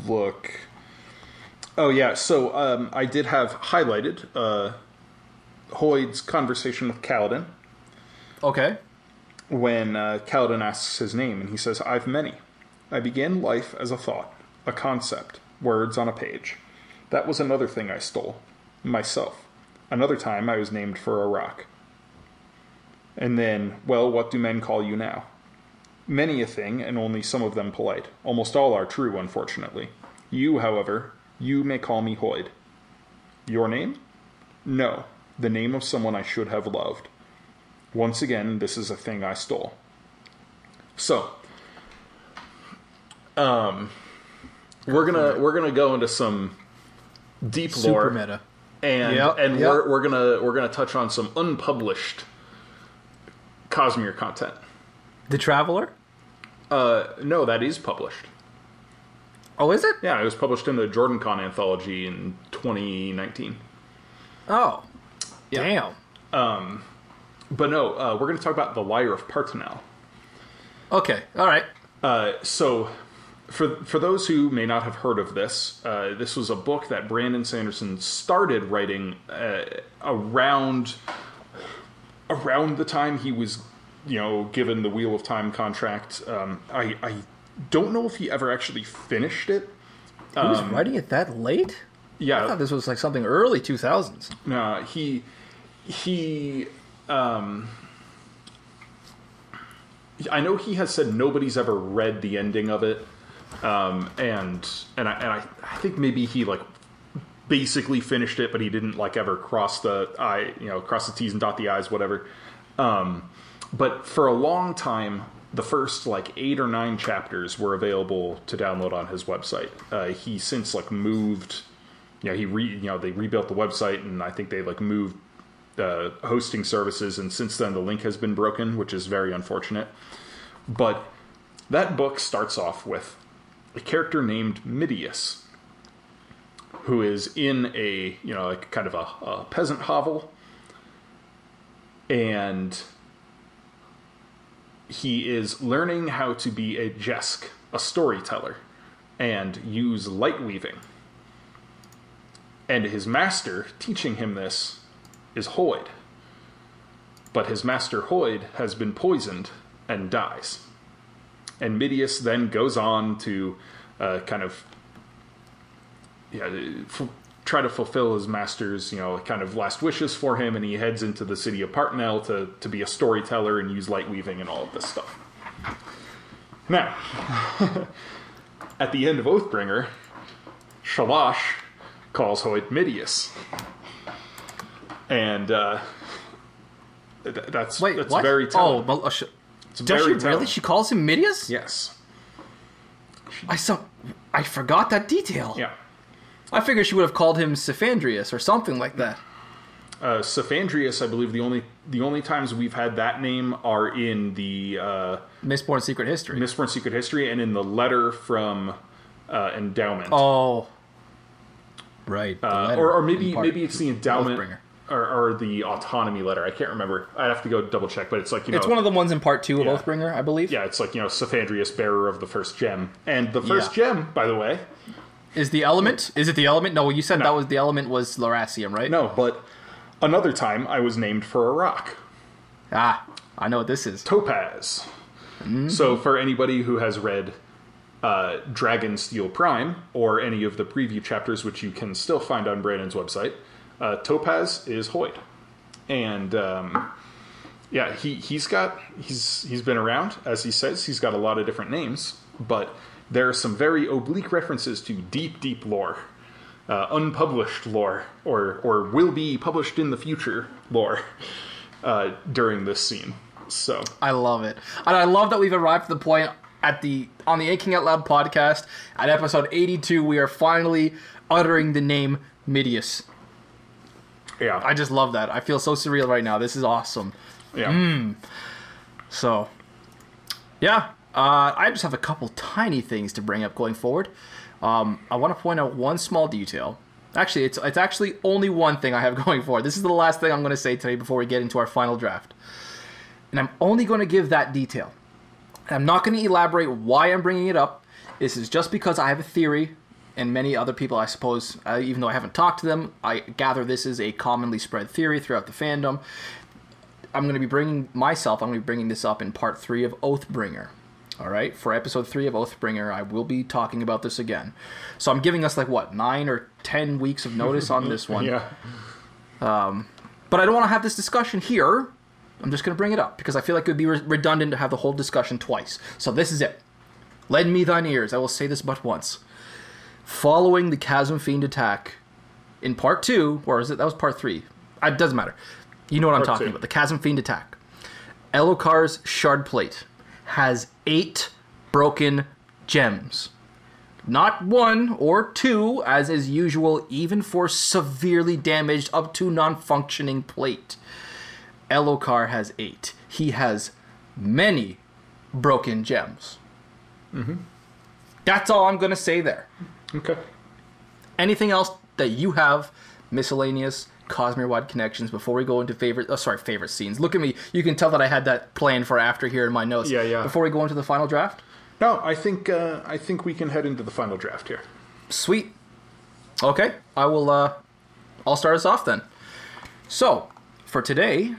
look. Oh yeah, so um, I did have highlighted uh, Hoid's conversation with Kaladin Okay. when uh, Kaladin asks his name, and he says, "I've many. I began life as a thought, a concept, words on a page. That was another thing I stole, myself. Another time I was named for a rock. And then, well, what do men call you now? Many a thing, and only some of them polite. Almost all are true, unfortunately. You, however, you may call me Hoid. Your name? No, the name of someone I should have loved. Once again, this is a thing I stole. So, um, we're gonna we're gonna go into some deep Super lore, meta. and Yep, and yep. we're we're gonna we're gonna touch on some unpublished Cosmere content. The Traveler? Uh, no, that is published. Oh, is it? Yeah, it was published in the JordanCon anthology in 2019. Oh. Damn. But no, uh, we're going to talk about the Liar of Partinel. Okay. All right. Uh, so, for for those who may not have heard of this, uh, this was a book that Brandon Sanderson started writing uh, around around the time he was, you know, given the Wheel of Time contract. Um, I I don't know if he ever actually finished it. He was writing it that late? Yeah, I thought this was like something early 2000s. No, he he um I know he has said nobody's ever read the ending of it. Um and and I and I, I think maybe he like basically finished it but he didn't like ever cross the i you know cross the t's and dot the i's whatever um but for a long time the first like eight or nine chapters were available to download on his website uh, he since like moved you know he re you know they rebuilt the website and i think they like moved uh, hosting services and since then the link has been broken which is very unfortunate. But that book starts off with a character named midius who is in a you know like kind of a, a peasant hovel. And he is learning how to be a jesk a storyteller and use light weaving. And his master teaching him this is Hoid. But his master Hoid has been poisoned and dies. And Midius then goes on to uh, kind of yeah, f- try to fulfill his master's you know kind of last wishes for him, and he heads into the city of Partinel to to be a storyteller and use light weaving and all of this stuff. Now, at the end of Oathbringer, Shalash calls Hoid Midius, and uh, th- that's Wait, that's what? very oh, telling. well, uh, sh- It's does she very really? She calls him Midius. Yes. I saw. I forgot that detail. Yeah. I figured she would have called him Cephandrius or something like that. Uh, Cephandrius, I believe the only the only times we've had that name are in the uh, Mistborn Secret History. Mistborn Secret History and in the letter from uh, Endowment. oh, right. Uh, or, or maybe maybe it's the endowment. Or, or the autonomy letter. I can't remember. I'd have to go double check, but it's like you know, It's one of the ones in part two of Yeah. Oathbringer, I believe. yeah, it's like you know, Cephandrius, bearer of the first gem, and the first Yeah. gem, by the way, Is the element? Is it the element? No, well, you said No. that was the element was Laracium, right? no, but another time I was named for a rock, Ah, I know what this is. topaz. So for anybody who has read uh, Dragonsteel Prime or any of the preview chapters, which you can still find on Brandon's website, uh, Topaz is Hoid, and um, yeah, he he's got he's he's been around as he says. He's got a lot of different names, but there are some very oblique references to deep, deep lore. Uh, unpublished lore, or or will be published in the future lore, uh, during this scene. So I love it, and I love that we've arrived to the point at the on the Inking Out Loud podcast at episode eighty-two. We are finally uttering the name Midius. Yeah, I just love that. I feel so surreal right now. This is awesome. yeah. So, yeah, uh, I just have a couple tiny things to bring up going forward. Um, I want to point out one small detail. Actually, it's it's actually only one thing I have going forward. This is the last thing I'm going to say today before we get into our final draft, and I'm only going to give that detail. I'm not going to elaborate why I'm bringing it up. This is just because I have a theory, and many other people, I suppose, uh, even though I haven't talked to them, I gather this is a commonly spread theory throughout the fandom. I'm going to be bringing myself. I'm going to be bringing this up in part three of Oathbringer. All right, for episode three of Oathbringer, I will be talking about this again. So I'm giving us like what nine or ten weeks of notice on this one. Yeah. Um, But I don't want to have this discussion here. I'm just going to bring it up because I feel like it would be re- redundant to have the whole discussion twice. So this is it. Lend me thine ears. I will say this but once. Following the Chasm Fiend attack in part two, or is it that was part three? It doesn't matter. You know what I'm talking two. about. The Chasm Fiend attack. Elhokar's shard plate has eight broken gems. Not one or two, as is usual, even for severely damaged up to non functioning plate. Elokar has eight. He has many broken gems. Mm-hmm. That's all I'm going to say there. Okay. Anything else that you have, miscellaneous Cosmere wide connections, before we go into favorite, oh, sorry, favorite scenes? Look at me. You can tell that I had that planned for after here in my notes. Yeah, yeah. Before we go into the final draft? No, I think uh, I think we can head into the final draft here. Sweet. Okay, I will. Uh, I'll start us off then. So, for today,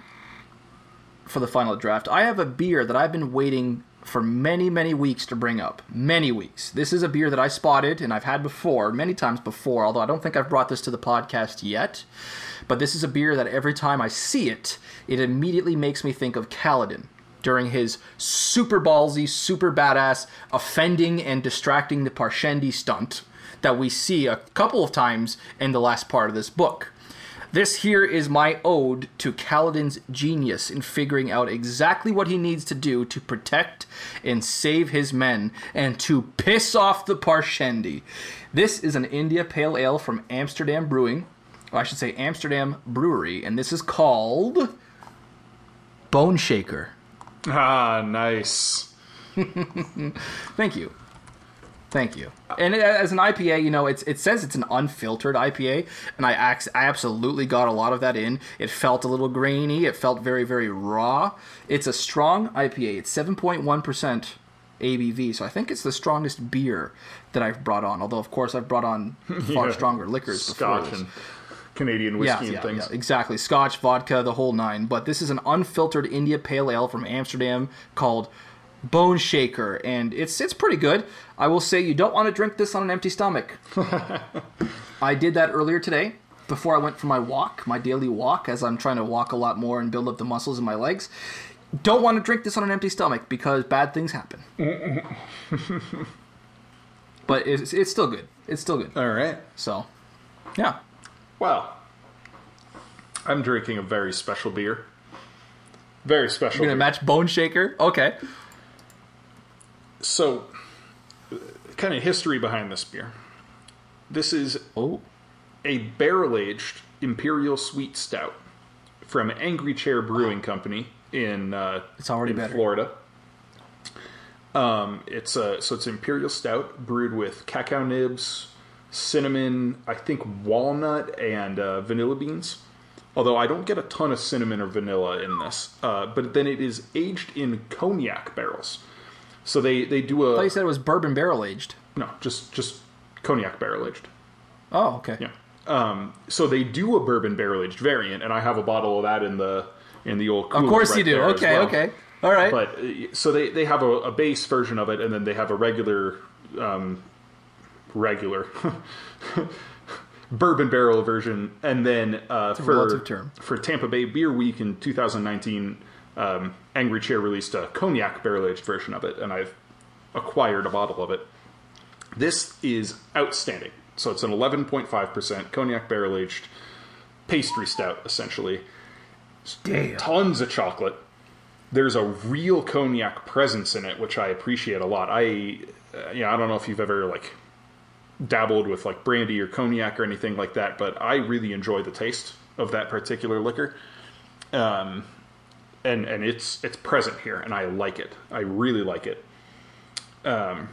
for the final draft, I have a beer that I've been waiting for many, many weeks to bring up. Many weeks. This is a beer that I spotted and I've had before, many times before, although I don't think I've brought this to the podcast yet. But this is a beer that every time I see it, it immediately makes me think of Kaladin during his super ballsy, super badass, offending and distracting the Parshendi stunt that we see a couple of times in the last part of this book. This here is my ode to Kaladin's genius in figuring out exactly what he needs to do to protect and save his men and to piss off the Parshendi. This is an India Pale Ale from Amsterdam Brewing. Or I should say Amsterdam Brewery, and this is called Boneshaker. Ah, nice. Thank you. Thank you. And it- as an IPA, you know, it's it says it's an unfiltered IPA, and I ax- I absolutely got a lot of that in. It felt a little grainy. It felt very very raw. It's a strong IPA. It's seven point one percent ABV. So I think it's the strongest beer that I've brought on. Although of course I've brought on far Yeah. stronger liquors Scotch and Canadian Yeah, whiskey yeah, and things. yeah, exactly. Scotch, vodka, the whole nine. But this is an unfiltered India Pale Ale from Amsterdam called Boneshaker, and it's it's pretty good. I will say you don't want to drink this on an empty stomach. I did that earlier today before I went for my walk, my daily walk, as I'm trying to walk a lot more and build up the muscles in my legs. Don't want to drink this on an empty stomach because bad things happen. but it's, it's still good. It's still good. All right. So, yeah. Well, I'm drinking a very special beer. Very special. You're gonna beer. match Boneshaker? Okay. So, kind of history behind this beer. This is Oh. a barrel aged imperial sweet stout from Angry Chair Brewing Company in uh, It's already in better. Florida. Um, it's a so it's imperial stout brewed with cacao nibs, cinnamon, I think walnut and uh, vanilla beans. Although I don't get a ton of cinnamon or vanilla in this, uh, but then it is aged in cognac barrels. So they they do I thought a you said it was bourbon barrel aged. no just just cognac barrel aged. Oh, okay. Yeah. Um, so they do a bourbon barrel aged variant, and I have a bottle of that in the in the old. Of course right you do. Okay, well. okay. All right. But uh, so they they have a, a base version of it, and then they have a regular um, regular bourbon barrel version, and then uh, for term. for Tampa Bay Beer Week in 2019, um, Angry Chair released a cognac barrel aged version of it, and I've acquired a bottle of it. This is outstanding. So it's an 11.5% cognac barrel aged pastry stout, essentially. Damn. Tons of chocolate. There's a real cognac presence in it, which I appreciate a lot. I, uh, you know, I don't know if you've ever like dabbled with like brandy or cognac or anything like that, but I really enjoy the taste of that particular liquor. Um, and and it's it's present here, and I like it. I really like it. Um,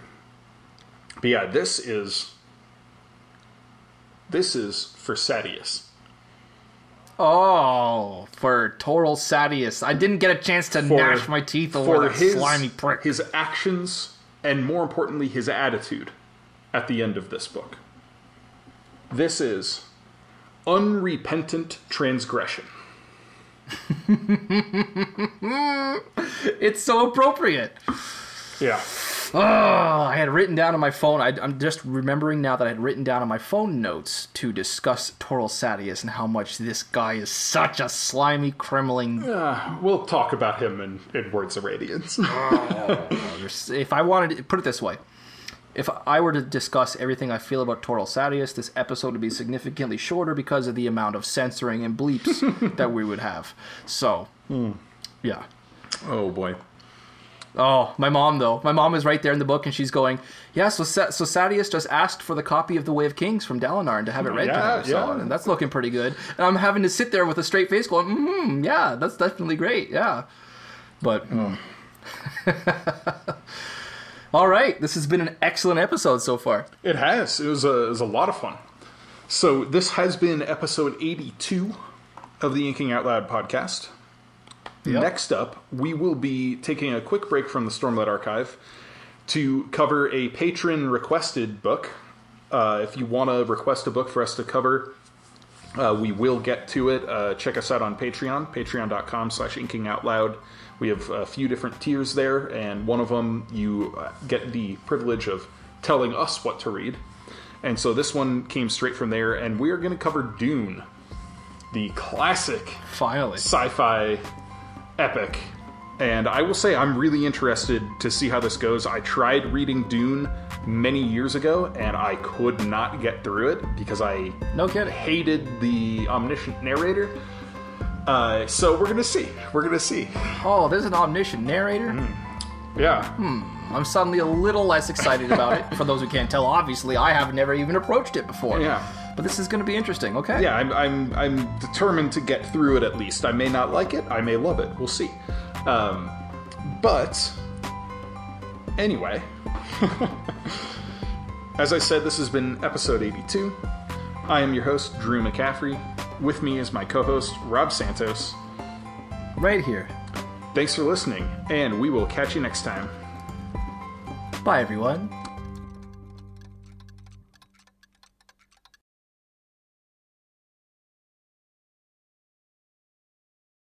but yeah, this is this is for Sadeas. Oh, for Torol Sadeas. I didn't get a chance to For- gnash my teeth over for that his slimy prick. his actions, and more importantly, his attitude at the end of this book. This is unrepentant transgression. It's so appropriate. Yeah. Oh, I had written down on my phone. I, I'm just remembering now that I had written down on my phone notes to discuss Torol Sadeas and how much this guy is such a slimy, cremling. Uh, we'll talk about him in, in Words of Radiance. If I wanted to put it this way, if I were to discuss everything I feel about Torol Sadeas, this episode would be significantly shorter because of the amount of censoring and bleeps that we would have. So, yeah. oh boy. Oh, my mom though. My mom is right there in the book, and she's going, "Yeah." So, Sa- so Sadeas just asked for the copy of the Way of Kings from Dalinar and to have it read Yeah, to him. So, yeah. and that's looking pretty good. And I'm having to sit there with a straight face, going, "Hmm, yeah, that's definitely great, yeah." But, mm. all right, this has been an excellent episode so far. It has. It was a, it was a lot of fun. So this has been episode 82 of the Inking Out Loud podcast. Yep. Next up, we will be taking a quick break from the Stormlight Archive to cover a patron requested book. Uh, if you want to request a book for us to cover, uh, we will get to it. Uh, check us out on Patreon, patreon.com slash inking out loud. We have a few different tiers there, and one of them you uh, get the privilege of telling us what to read. And so this one came straight from there, and we are going to cover Dune, the classic Finally, sci-fi epic. And I will say I'm really interested to see how this goes. I tried reading Dune many years ago and I could not get through it because I no kidding. hated the omniscient narrator. Uh, so we're gonna see. We're gonna see. Oh, there's an omniscient narrator. Yeah. Hmm. I'm suddenly a little less excited about it. For those who can't tell, obviously, I have never even approached it before. Yeah. But this is going to be interesting. Okay. Yeah, I'm, I'm, I'm determined to get through it at least. I may not like it, I may love it. We'll see. Um, but, anyway, as I said, this has been episode 82. I am your host, Drew McCaffrey. With me is my co host, Rob Santos. Right here. Thanks for listening, and we will catch you next time. Bye, everyone.